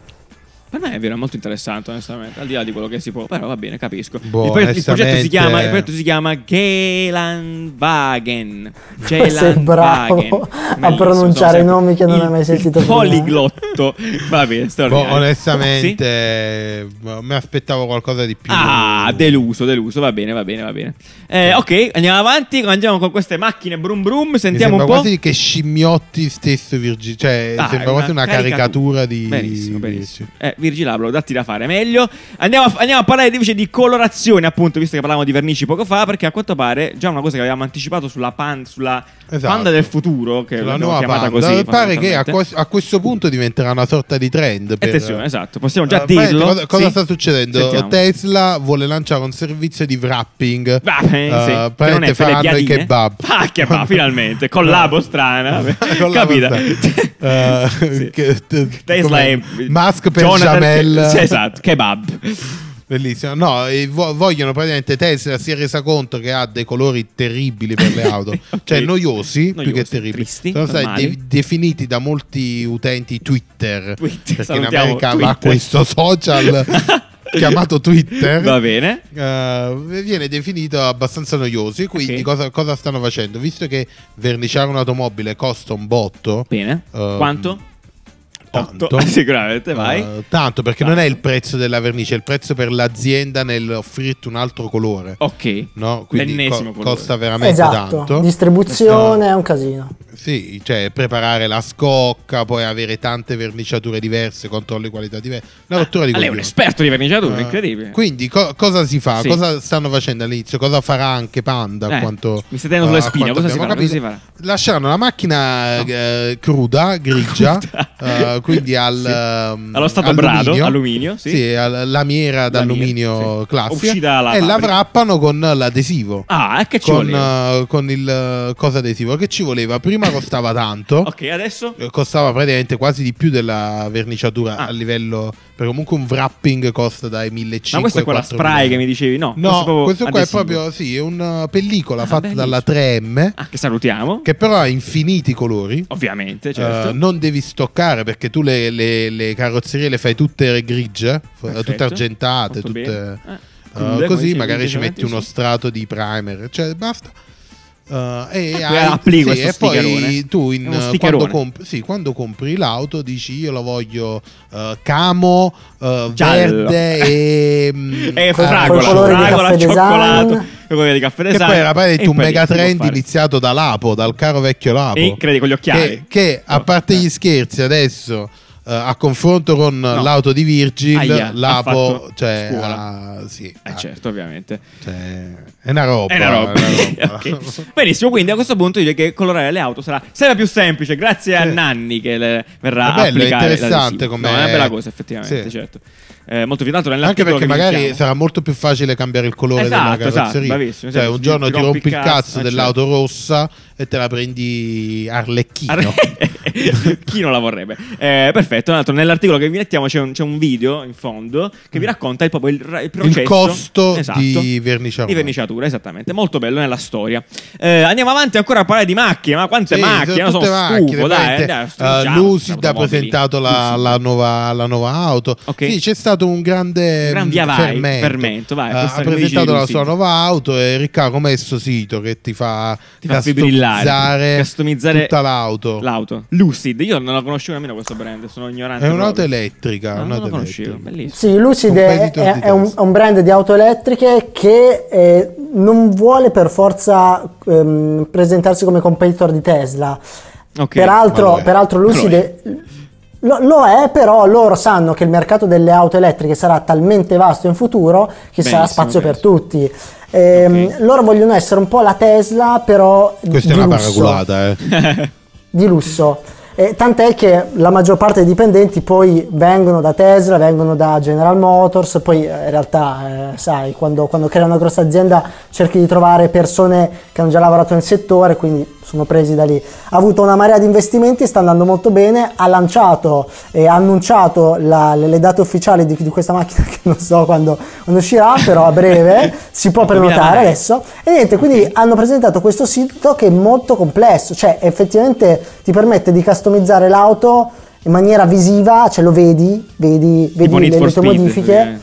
Per me è vero, è molto interessante, onestamente. Al di là di quello che si può, però va bene, capisco. Boh, il, progetto, il progetto si chiama, il progetto si chiama [LAUGHS] bravo Gelandwagen. a pronunciare nomi che non il- hai mai sentito prima. Poliglotto. [LAUGHS] va bene, Boh, straordinario. onestamente, eh, mi aspettavo qualcosa di più. Ah, deluso, deluso, va bene, va bene, va bene. Eh, ok, andiamo avanti, andiamo con queste macchine brum brum, sentiamo un po'. quasi che scimmiotti stesso Virgil, cioè Ah, sembra quasi una caricatura di Benissimo, benissimo. Eh, Virgil Abloh, datti da fare meglio. Andiamo a, andiamo a parlare invece di colorazione, appunto, visto che parlavamo di vernici poco fa, perché a quanto pare già una cosa che avevamo anticipato sulla, pan, sulla Esatto. panda del futuro, che la l'abbiamo nuova chiamata Panda. così. pare che a, quos- a questo punto diventerà una sorta di trend. Per, Attenzione, esatto, possiamo già praticamente dirlo. Cosa, cosa Sì? sta succedendo? Sentiamo. Tesla vuole lanciare un servizio di wrapping. Va bene, Eh, sì. È le faranno i kebab. [LAUGHS] Ah, kebab, finalmente. Collabo strana. [LAUGHS] Con la Capita. [LAUGHS] Eh, Sì. che- t- Tesla è Musk per Jonathan- Jamel. Sì, [LAUGHS] esatto, kebab. Bellissimo. No, vo- vogliono praticamente Tesla si è resa conto che ha dei colori terribili per le auto, [LAUGHS] Ok. cioè noiosi, più Noiosi, che terribili. tristi, Sono stati de- definiti da molti utenti Twitter, Twitter, perché in America va Twitter. questo social [LAUGHS] chiamato Twitter. Va bene. eh, viene definito abbastanza noioso. E quindi Ok. cosa, cosa stanno facendo? Visto che verniciare un'automobile costa un botto, Bene. Ehm, Quanto? Otto. Tanto. [LAUGHS] Sicuramente, vai. Eh, tanto perché non è il prezzo della vernice, è il prezzo per l'azienda nell'offrirti un altro colore. ok. No? Quindi L'ennesimo co- colore. costa veramente Esatto, tanto. distribuzione è un casino. Sì, cioè preparare la scocca, poi avere tante verniciature diverse, controlli qualità diverse. Una rottura di Ah, lei è un coglioni. esperto di verniciature, Eh, incredibile. Quindi co- cosa si fa? Sì. Cosa stanno facendo all'inizio? Cosa farà anche Panda? Eh, quanto, mi stai tenendo sulle a spine, cosa si farà? Cosa si farà? Lasceranno la macchina eh, cruda, grigia, [LAUGHS] eh, quindi al, Sì. ehm, Allo stato alluminio. brado, alluminio, sì. al- lamiera d'alluminio sì. classica e la wrappano con l'adesivo. Ah, che ci con, voleva? eh, con il cosa adesivo che ci voleva prima costava tanto Ok, adesso? eh, costava praticamente quasi di più della verniciatura Ah. a livello perché comunque un wrapping costa dai 1500 Ma questa è quella spray che mi dicevi? No, no proprio questo qua adesivo. è proprio sì è una pellicola Ah, fatta bellissimo. dalla 3M Ah, che salutiamo. che però ha infiniti colori Ovviamente, certo. Eh, non devi stoccare perché tu le, le- le carrozzerie le fai tutte grigie, Perfetto. tutte argentate, Molto tutte. Eh, come così magari ci metti uno sì. strato di primer, cioè basta. Eh, e, poi hai- applico sì, questo e poi tu in- quando, comp- sì, quando compri l'auto dici io lo voglio eh, camo, eh, Giallo. verde e, [LAUGHS] mm, E eh, fragola, di fragola, cioccolato, colore di caffè che design. poi era E un mega trend iniziato da Lapo, dal caro vecchio Lapo. E credi con gli occhiali. Che, che, a parte eh. gli scherzi adesso eh, a confronto con No. l'auto di Virgil Aia, Lapo cioè, ah, sì, Eh ah, certo, ovviamente. cioè, è una roba È una roba. è una [LAUGHS] roba. Ok. Benissimo, quindi a questo punto direi che colorare le auto sarà sempre più semplice grazie a Sì. Nanni che le verrà bello, a è applicare interessante come- No, è una bella cosa effettivamente, Sì. certo. Eh, molto più tanto anche perché magari linkiamo- sarà molto più facile cambiare il colore Esatto, della esatto, carrozzeria bravissimo, cioè esatto, un giorno ti rompi il cazzo eh, dell'auto certo. rossa e te la prendi Arlecchino [LAUGHS] [LAUGHS] Chi non la vorrebbe? Eh, perfetto. Tra l'altro, nell'articolo che vi mettiamo c'è un, c'è un video in fondo che vi racconta il, proprio il, il processo. il costo Esatto. di verniciatura Di verniciatura, esattamente. Molto bello nella storia. Eh, andiamo avanti ancora a parlare di macchine. Ma quante Sì, macchine? sono sono macchine, stufo, dai. dai, Eh, stringiamo Lucid ha presentato la, la nuova, la nuova auto. Ok. Sì, c'è stato un grande gran mm, via vai, fermento. fermento, vai, Eh, questa ha presentato la sua nuova auto e Riccardo com'è sto sito che ti fa, Ti customizzare customizzare tutta l'auto. L'auto. Lucid. Io non la conoscevo nemmeno questo brand. Sono ignorante. È un'auto proprio. elettrica. Non un'auto lo conoscevo. elettrica. Bellissimo. Sì, Lucid è, è- è un, è un brand di auto elettriche che eh, non vuole per forza ehm, presentarsi come competitor di Tesla. Ok. peraltro, ma lo è. peraltro Lucid è- lo, lo è, però loro sanno che il mercato delle auto elettriche sarà talmente vasto in futuro che sarà Benissimo, spazio per benissimo. tutti. Ehm, Ok. Loro vogliono essere un po' la Tesla, però Questa è una paraculata, eh. [LAUGHS] di lusso. E tant'è che la maggior parte dei dipendenti poi vengono da Tesla, vengono da General Motors, poi eh, in realtà, eh, sai, quando, quando crei una grossa azienda cerchi di trovare persone che hanno già lavorato nel settore, quindi sono presi da lì. Ha avuto una marea di investimenti, sta andando molto bene, ha lanciato e ha annunciato la- le, le date ufficiali di, di questa macchina [LAUGHS] che non so quando, quando uscirà, però a breve si può 2000 prenotare adesso. E niente, quindi hanno presentato questo sito che è molto complesso, cioè effettivamente ti permette di customizzare l'auto in maniera visiva, cioè lo vedi, vedi, vedi Tipo le, le tue Speed, modifiche,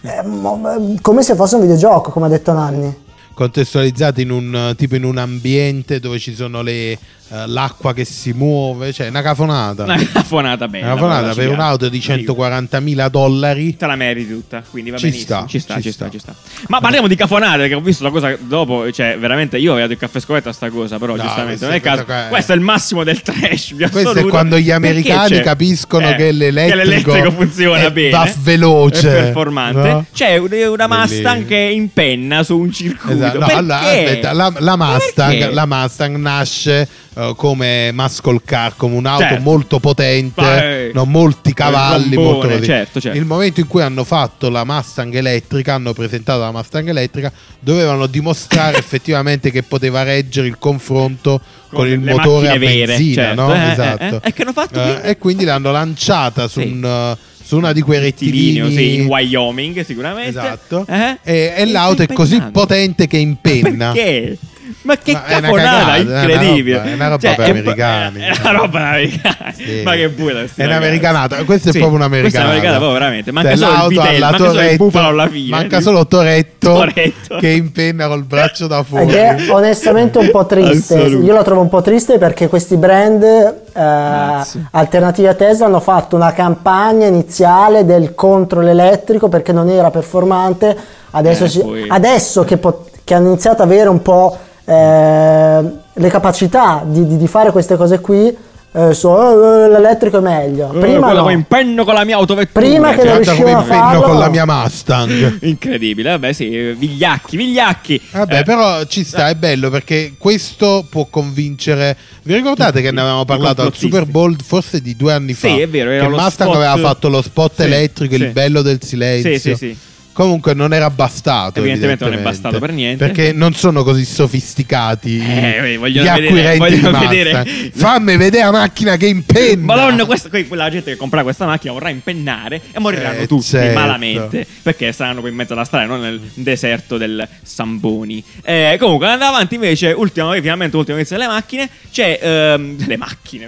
eh, mo- come se fosse un videogioco, come ha detto Nanni. Contestualizzate in un tipo in un ambiente dove ci sono le, eh, l'acqua che si muove, cioè una cafonata. Una cafonata bella. Una cafonata per un'auto di piace. 140.000 dollari. Te la meriti tutta, quindi va Ci benissimo. sta, ci sta, ci ci sta, sta. ci sta. Ma parliamo di cafonate, perché ho visto la cosa dopo, cioè veramente io avevo il caffè scovetta a sta cosa, però No, giustamente non è caso. è- Questo è il massimo del trash. Questo è quando gli americani capiscono eh, che l'elettrico l'elettrico funziona bene. va veloce, È performante. no? C'è un- una Mustang che è in penna su un circuito. Esatto. No, allora, aspetta, la, la Mustang, la Mustang nasce eh, come muscle car, come un'auto Certo. molto potente, non molti cavalli, rombone, molto certo, certo. Il momento in cui hanno fatto la Mustang elettrica, hanno presentato la Mustang elettrica, dovevano dimostrare [LAUGHS] effettivamente che poteva reggere il confronto con, il le motore a vere, benzina, certo. no? Eh, eh, esatto. eh. E hanno fatto Eh, quindi? e quindi l'hanno lanciata su, Sì. un, eh, su una di quei Rettilineo, rettilini. sì, in Wyoming sicuramente. Esatto. Eh? E, e l'auto è così potente che impenna. Perché? Ma che Ma caponata cagata, è una incredibile! roba- è una roba Cioè, per è- americani. È una roba per americani. Sì. Ma che buona È un'americanata, questa è Sì, proprio un'americanata. Questa è un'americanata, proprio veramente. Manca Cioè, solo il vitello, manca solo il Toretto, bufalo alla fine. Manca solo Toretto, Toretto. che impenna col braccio da fuori. Ed è onestamente un po' triste. Io la trovo un po' triste perché questi brand eh, alternativi a Tesla hanno fatto una campagna iniziale del contro l'elettrico perché non era performante. Adesso, Eh, poi- adesso che, pot- che hanno iniziato ad avere un po' eh, le capacità di, di- di fare queste cose qui, eh, so, eh, l'elettrico è meglio. Eh, Prima no. impenno con la mia autovettura. Prima che non Guarda come riuscivo a impenno farlo. con la mia Mustang. [LAUGHS] Incredibile, vabbè, sì, vigliacchi, vigliacchi. Vabbè, Eh, però ci sta, è bello perché questo può convincere. Vi ricordate che ne avevamo parlato al. Super Bowl forse di due anni fa? Sì, è vero, era Che lo Mustang spot- aveva fatto lo spot Sì, elettrico, sì. il bello del silenzio. Sì, sì, sì. Comunque non era bastato. Evidentemente non è evidentemente, bastato per niente. Perché non sono così sofisticati Eh, gli vedere- Mustang. vedere- Fammi vedere la macchina che impenna. Madonna, questa, que- quella gente che comprerà questa macchina vorrà impennare e moriranno Eh, tutti certo. malamente perché saranno poi in mezzo alla strada, non nel deserto del Samboni. Eh, comunque, andando avanti, invece, ultimo, finalmente, ultimo inizio delle macchine. C'è ehm, delle macchine,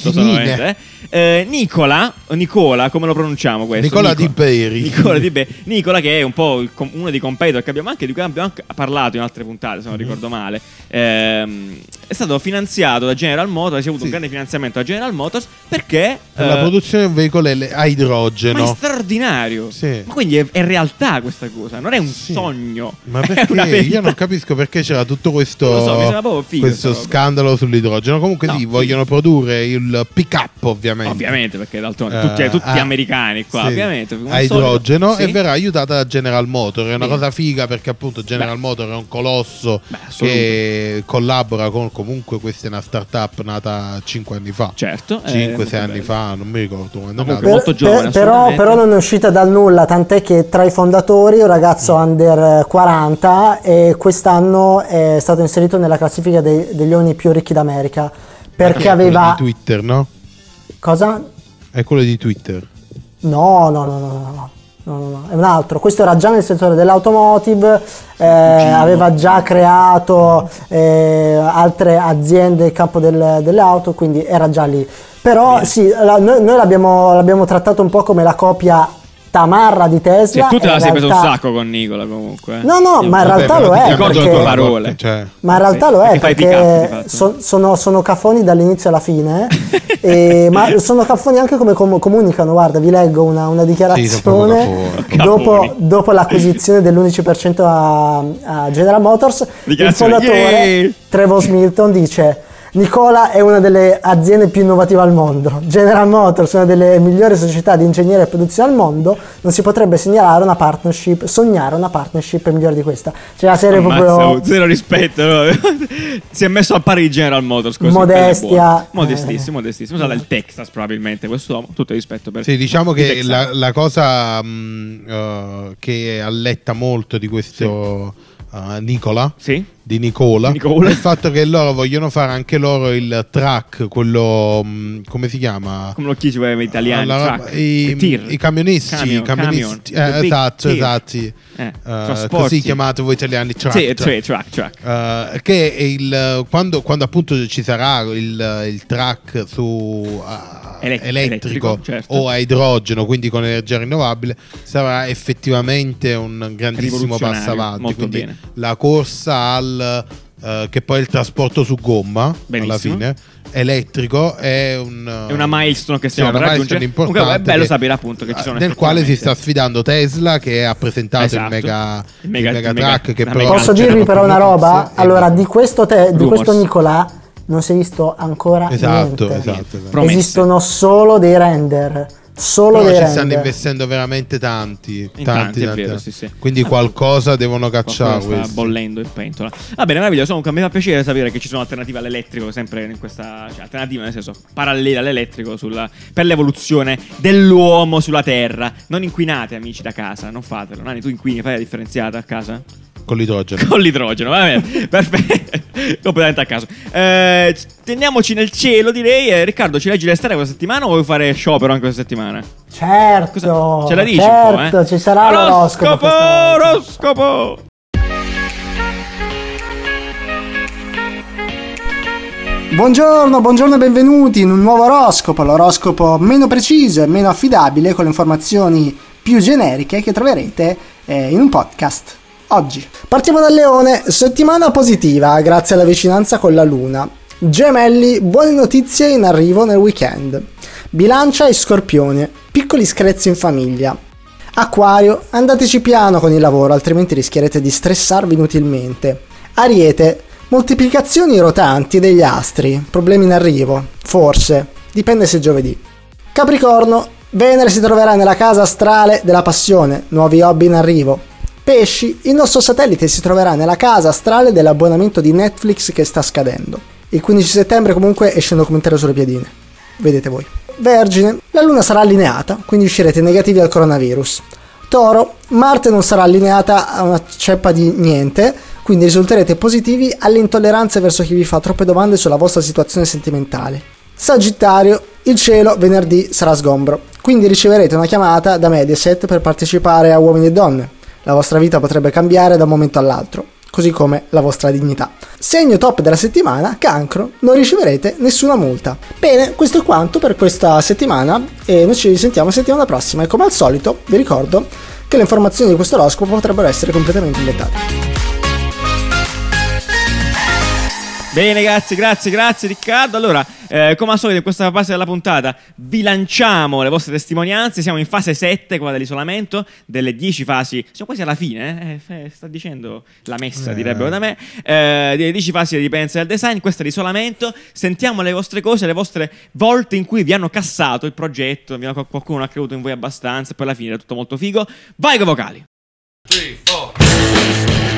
sono veramente, eh. Eh, Nicola, Nicola, come lo pronunciamo questo? Nicola Nico- Di Beri. Nicola Di Beri. Nicola, che è un po' il uno dei competitor che abbiamo anche, di cui abbiamo anche parlato in altre puntate, se non Mhm. ricordo male. Ehm, è stato finanziato da General Motors, ha avuto Sì. un grande finanziamento da General Motors perché Per la eh, produzione di un veicolo a ma è idrogeno. straordinario. Sì. Ma quindi è, è realtà questa cosa, non è un Sì. sogno. Ma perché io non capisco perché c'era tutto questo, so, questo scandalo sull'idrogeno. Comunque, No, sì, vogliono produrre il pick up, ovviamente. Ovviamente, perché d'altronde Eh, tutti, tutti ah, americani qua, ovviamente. a idrogeno Sì. e verrà aiutata da General Motors. È una Sì. cosa figa perché, appunto, General Beh. Motors è un colosso Beh, che collabora con comunque questa è una startup nata 5 anni fa. Certo, eh, 5-6 molto anni bello. fa, non mi ricordo quando è Ma nata. molto giovane, però, però non è uscita dal nulla, tant'è che tra i fondatori un ragazzo Mm. under 40 e quest'anno è stato inserito nella classifica dei- degli uomini più ricchi d'America perché È aveva... di Twitter, no? Cosa? È quello di Twitter. No, no, no, no, no, no. No, no, è un altro. Questo era già nel settore dell'automotive, eh, aveva già creato eh, altre aziende in campo del- delle auto, quindi era già lì. Però sì, la- noi, noi l'abbiamo, l'abbiamo trattato un po' come la copia tamarra di Sì, Tesla. tu te la sei preso un realtà- sacco con Nicola comunque. eh. No, no, ma in realtà lo ti è. ricordo le perché- tue parole. Cioè, Ma in realtà lo è Perché perché fatto. son- sono, sono caffoni dall'inizio alla fine, [LAUGHS] e- ma sono caffoni anche come com- comunicano. Guarda, vi leggo una, una Sì, dichiarazione proprio dopo, dopo l'acquisizione dell'11% a, a General Motors. Il fondatore yeah! Trevor Milton dice. Nicola è una delle aziende più innovative al mondo. General Motors è una delle migliori società di ingegneria e produzione al mondo. Non si potrebbe segnalare una partnership, sognare una partnership migliore di questa. Cioè la serie Ammazza, proprio zero rispetto. no? [LAUGHS] si è messo a pari di General Motors così. Modestia. buono. Eh. Modestissimo, modestissimo. Sa del Texas probabilmente quest'uomo. Tutto il rispetto per Sì, diciamo che la, la cosa mh, eh, che alletta molto di questo eh, Nicola, Sì? di Nicola, Nicola. il fatto che loro vogliono fare anche loro il track, quello mh, come si chiama? Come lo voi italiani? La- i, i camionisti, Camion, i camionisti camion, eh, esatto, esatto. Eh, trasporti. così chiamate voi italiani track, Sì, track. track, track. Eh, che il, quando, quando appunto ci sarà il, il track su Elett- elettrico, elettrico, certo. o a idrogeno, quindi con energia rinnovabile, sarà effettivamente un grandissimo passo avanti. Quindi bene. la corsa al eh, che poi è il trasporto su gomma alla Benissimo. fine elettrico è un È una milestone che stiamo per raggiungere. importante Comunque è bello che- sapere appunto che ci sono nel quale si sta sfidando Tesla che ha presentato Esatto. il mega, Il mega- il mega il mega- truck che però mega- Posso dirvi però una roba? Allora, di questo, te- di questo Nicola non si è visto ancora esatto, niente. esatto, esatto. Esistono solo dei render. Solo Però dei ci render. stanno investendo veramente tanti, tanti, tanti, tanti, vero, sì, sì. Quindi Ah, qualcosa devono cacciare Qualcosa sta bollendo in pentola. Va bene, meraviglioso. Comunque mi fa piacere sapere che ci sono alternative all'elettrico, sempre in questa. Cioè, alternative nel senso parallele all'elettrico sulla- per l'evoluzione dell'uomo sulla Terra. Non inquinate, amici da casa, non fatelo. Nani, tu inquini, fai la differenziata a casa? Con l'idrogeno. Con l'idrogeno, va bene. [LAUGHS] Perfetto. Completamente a caso. Eh, teniamoci nel cielo, direi. Eh, Riccardo, ci leggi le stelle questa settimana o vuoi fare sciopero anche questa settimana? Certo, Cosa- Ce la dici certo, un po', eh? ci sarà l'oroscopo. Oroscopo. Buongiorno, buongiorno e benvenuti in un nuovo oroscopo, l'oroscopo meno preciso e meno affidabile con le informazioni più generiche che troverete eh, in un podcast. Oggi partiamo dal leone, settimana positiva grazie alla vicinanza con la luna. Gemelli, buone notizie in arrivo nel weekend. Bilancia e scorpione, piccoli screzi in famiglia. Acquario, andateci piano con il lavoro, altrimenti rischierete di stressarvi inutilmente. Ariete, moltiplicazioni rotanti degli astri, problemi in arrivo, forse, dipende se giovedì. Capricorno, Venere si troverà nella casa astrale della passione, nuovi hobby in arrivo. Pesci, il nostro satellite si troverà nella casa astrale dell'abbonamento di Netflix che sta scadendo. Il 15 settembre comunque esce un documentario sulle piedine. Vedete voi. Vergine, la luna sarà allineata, quindi uscirete negativi al coronavirus. Toro, Marte non sarà allineata a una ceppa di niente, quindi risulterete positivi alle intolleranze verso chi vi fa troppe domande sulla vostra situazione sentimentale. Sagittario, il cielo venerdì sarà sgombro, quindi riceverete una chiamata da Mediaset per partecipare a Uomini e Donne. La vostra vita potrebbe cambiare da un momento all'altro, così come la vostra dignità. Segno top della settimana, cancro, non riceverete nessuna multa. Bene, questo è quanto per questa settimana e noi ci risentiamo settimana prossima e come al solito vi ricordo che le informazioni di questo oroscopo potrebbero essere completamente inventate. Bene, grazie, grazie, grazie Riccardo. Allora, eh, come al solito in questa fase della puntata bilanciamo le vostre testimonianze. Siamo in fase 7, quella dell'isolamento, delle 10 fasi. Siamo quasi alla fine, eh? Eh, sta dicendo la messa, Eh. direbbero da me. Eh, delle 10 fasi di dipendenza del design, questo è l'isolamento. Sentiamo le vostre cose, le vostre volte in cui vi hanno cassato il progetto, vi qualcuno ha creduto in voi abbastanza, e poi alla fine è tutto molto figo. Vai con i vocali. Allora, correva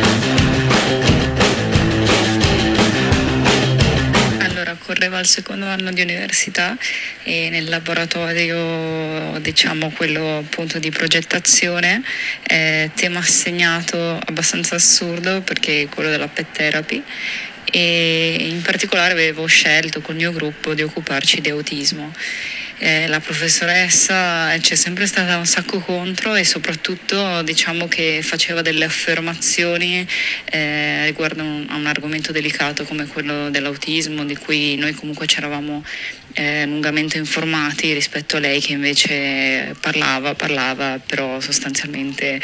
al secondo anno di università e nel laboratorio, diciamo quello appunto di progettazione, eh, tema assegnato abbastanza assurdo perché è quello della pet therapy e in particolare avevo scelto col mio gruppo di occuparci di autismo. Eh, la professoressa c'è sempre stata un sacco contro e soprattutto diciamo che faceva delle affermazioni eh, riguardo a un argomento delicato come quello dell'autismo di cui noi comunque ci eravamo eh, lungamente informati rispetto a lei che invece parlava, parlava, però sostanzialmente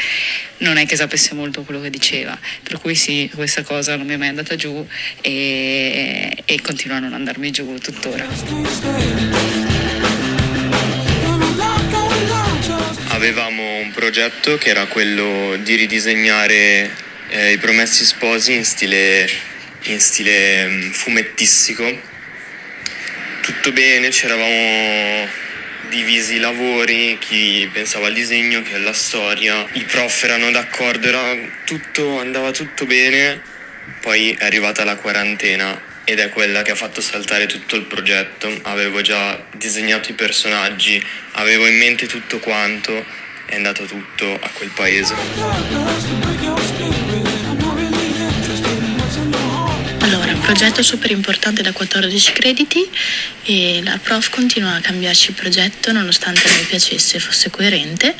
non è che sapesse molto quello che diceva. Per cui sì, questa cosa non mi è mai andata giù e, e continua a non andarmi giù tuttora. Avevamo un progetto che era quello di ridisegnare eh, i promessi sposi in stile, in stile mm, fumettistico. Tutto bene, ci eravamo divisi i lavori, chi pensava al disegno, chi alla storia. I prof erano d'accordo, era tutto, andava tutto bene. Poi è arrivata la quarantena ed è quella che ha fatto saltare tutto il progetto. Avevo già disegnato i personaggi, avevo in mente tutto quanto, è andato tutto a quel paese. Progetto super importante da 14 crediti e la prof continua a cambiarci il progetto nonostante a me piacesse fosse coerente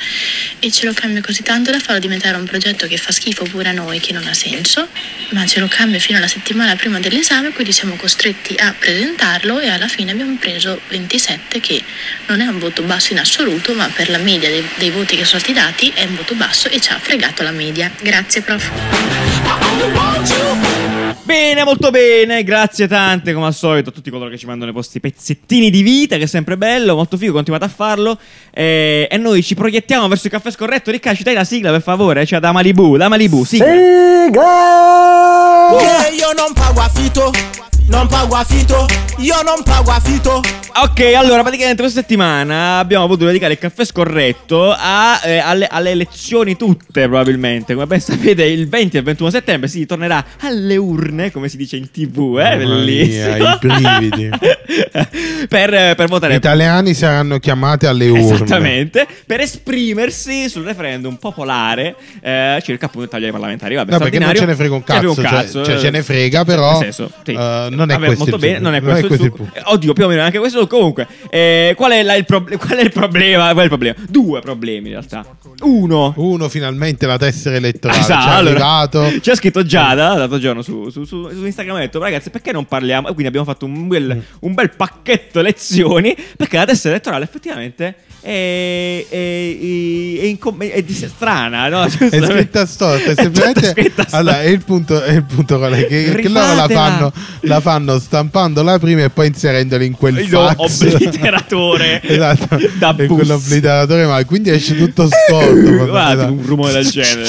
e ce lo cambia così tanto da farlo diventare un progetto che fa schifo pure a noi, che non ha senso, ma ce lo cambia fino alla settimana prima dell'esame, quindi siamo costretti a presentarlo e alla fine abbiamo preso 27 che non è un voto basso in assoluto, ma per la media dei, dei voti che sono stati dati è un voto basso e ci ha fregato la media. Grazie prof. Bene, molto bene, grazie tante come al solito a tutti coloro che ci mandano i vostri pezzettini di vita, che è sempre bello, molto figo, continuate a farlo. Eh, e noi ci proiettiamo verso il caffè scorretto. Ricca, ci dai la sigla per favore? Cioè da Malibu, da Malibu, sigla. Sigla! Yeah, io non pago affitto, non pago affitto, io non pago affitto. Ok, allora praticamente questa settimana abbiamo potuto dedicare il caffè scorretto a, eh, alle, alle elezioni tutte probabilmente. Come ben sapete il 20 e il 21 settembre si tornerà alle urne, come si dice in tv, eh? Mamma Bellissimo. mia, i brividi. [LAUGHS] per, per votare Gli italiani saranno chiamati alle urne. Esattamente, per esprimersi sul referendum popolare eh, circa appunto i tagliari parlamentari. Vabbè, No, perché non ce ne frega un Ce ne cazzo, frega un cioè, cazzo, cioè, eh. ce ne frega, però Nel senso, sì. eh, non è Vabbè, questo molto il bene, non è Non è questo, questo il il succo. punto. Eh, Oddio, più o meno anche questo. Comunque, eh, qual, è la- il prob- [LAUGHS] qual è il problema? Qual è il problema? Due problemi in realtà. Uno. Uno finalmente la tessera elettorale Esatto, allora, arrivato. [LAUGHS] C'è scritto Giada l'altro giorno su, su- su- su Instagram ha detto ragazzi perché non parliamo e quindi abbiamo fatto un bel, un bel pacchetto lezioni perché la tessera elettorale effettivamente è, è, è, incom- è strana no? È [LAUGHS] scritta storta, è semplicemente scritta storta. allora, è il punto, è il punto qual è? Che, che loro la fanno, la fanno stampandola prima e poi inserendola in quel fax. obliteratore [LAUGHS] esatto, da in quell'obliteratore, ma quindi esce tutto storto. [LAUGHS] Guarda, un rumore del [LAUGHS] genere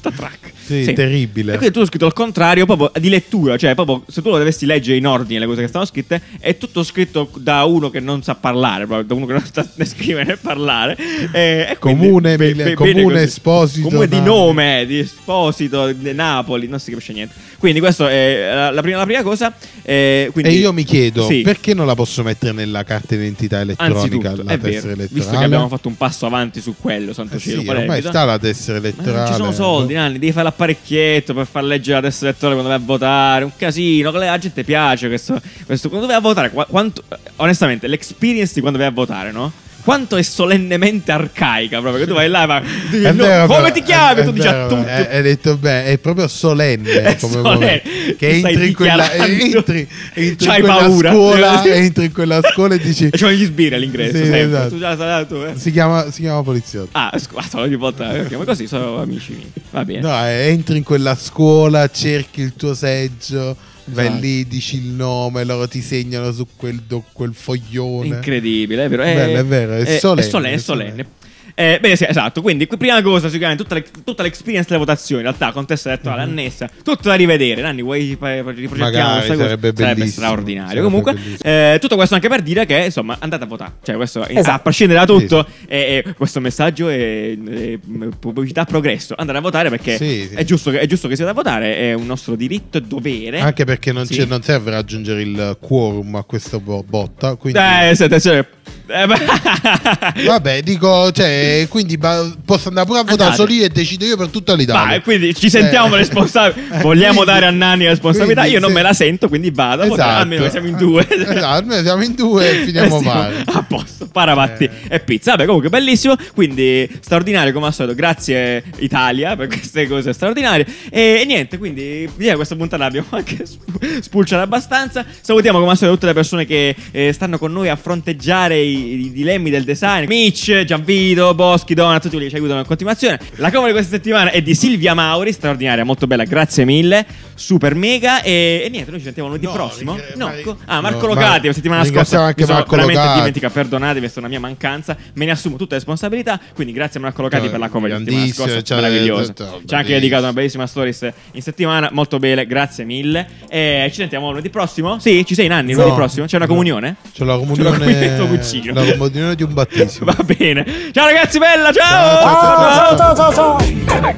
Tatrac. Sì, terribile. E quindi tu hai scritto al contrario, proprio di lettura, cioè proprio se tu lo dovessi leggere in ordine le cose che stanno scritte, è tutto scritto da uno che non sa parlare, proprio, da uno che non sa né scrivere né parlare. E, e quindi Comune, be- Mile- be- comune. Esposito, Comune di nome, di Esposito, di Napoli, non si capisce niente. Quindi questa è la, la prima, la prima cosa. eh, quindi- E io mi chiedo Sì. perché non la posso mettere nella carta d'identità elettronica Anzitutto, la tessera vero, elettorale? visto che abbiamo fatto un passo avanti su quello, santo Eh cielo. sì, ormai sta la tessera Ma elettorale. non ci sono soldi, Nanni, devi fare l'apparecchietto per far leggere la testa elettorale quando vai a votare, un casino, la gente piace questo, questo- quando vai a votare, qua- quanto, onestamente, l'experience di quando vai a votare, no? Quanto è solennemente arcaica proprio, che tu vai là e vai, no, vero, come però, ti chiami? tu dici a tutti. Hai detto bene, è proprio solenne. [LAUGHS] È come solenne. Che entri in quella, entri, entri in C'hai quella paura. scuola, [LAUGHS] entri in quella scuola e dici. E c'ho gli sbirri all'ingresso, Sì, esatto. Tu già sai, tu, eh. Si chiama, si chiama poliziotto. Ah, scusa, ogni volta, ok, ma così sono amici miei. Va bene. No, eh, entri in quella scuola, cerchi il tuo seggio, vai Esatto. lì, dici il nome, loro ti segnano su quel, do- quel foglione. Incredibile, è vero. È, Bello, è vero, è solenne, È solenne, è è solenne. Eh, bene, sì, esatto. Quindi, qui- prima cosa, sicuramente tutta, le- tutta l'experience delle votazioni, in realtà, contesta elettorale Mhm. annessa, tutto da rivedere. Nanni, vuoi riprogettiamo Magari, questa cosa? sarebbe bellissimo, straordinario. sarebbe Comunque, bellissimo. eh, tutto questo anche per dire che, insomma, andate a votare. Cioè, questo, Esatto. a prescindere da tutto, è- è- questo messaggio è, è pubblicità progresso. Andate a votare perché Sì, sì. È, giusto che, è giusto che siate a votare, è un nostro diritto e dovere. Anche perché non, Sì. non serve raggiungere il quorum a questa bo- botta. Quindi, Eh, sì, attenzione. Eh, [LAUGHS] vabbè, dico, cioè, quindi posso andare pure a votare Andate. solo io e decido io per tutta l'Italia. Vai, quindi ci sentiamo Eh. responsabili. [LAUGHS] Eh, Vogliamo quindi- dare a Nanni la responsabilità. quindi Io non se- me la sento, quindi vado. a votare, Esatto. Almeno siamo in due. [LAUGHS] Esatto, almeno siamo in due e finiamo Eh, stiamo male. A posto, paravatti e pizza. Vabbè, comunque bellissimo. Quindi straordinario come al solito. Grazie Italia per queste cose straordinarie. E, e niente, quindi via questa puntata l'abbiamo anche sp- spulciata abbastanza. Salutiamo come al solito tutte le persone che eh, stanno con noi a fronteggiare i, i dilemmi del design. Mitch, Gianvito, Boschi, Donna, tutti quelli che ci aiutano in continuazione. La cover di questa settimana è di Silvia Mauri, straordinaria, molto bella, grazie mille. Super mega. E, e niente, noi ci sentiamo lunedì No, prossimo. ringra- No, co- ah, Marco no, Locati, la settimana scorsa. anche mi sono Marco veramente Locati. dimentica, perdonatemi, è stata una mia mancanza. Me ne assumo tutte le responsabilità. Quindi grazie a Marco Locati Ciao, per la cover di settimana scorsa, ciao, meravigliosa. ciao, Ci ha anche dedicato una bellissima stories in settimana, molto bene, grazie mille. E ci sentiamo lunedì prossimo? Sì, ci sei Nanni, lunedì No. prossimo? C'è una No. comunione? C'è la C'è la comunione cugino. la comunione di un battesimo. [LAUGHS] Va bene. Ciao ragazzi, bella, ciao! Ciao, ciao, ciao, ciao. And I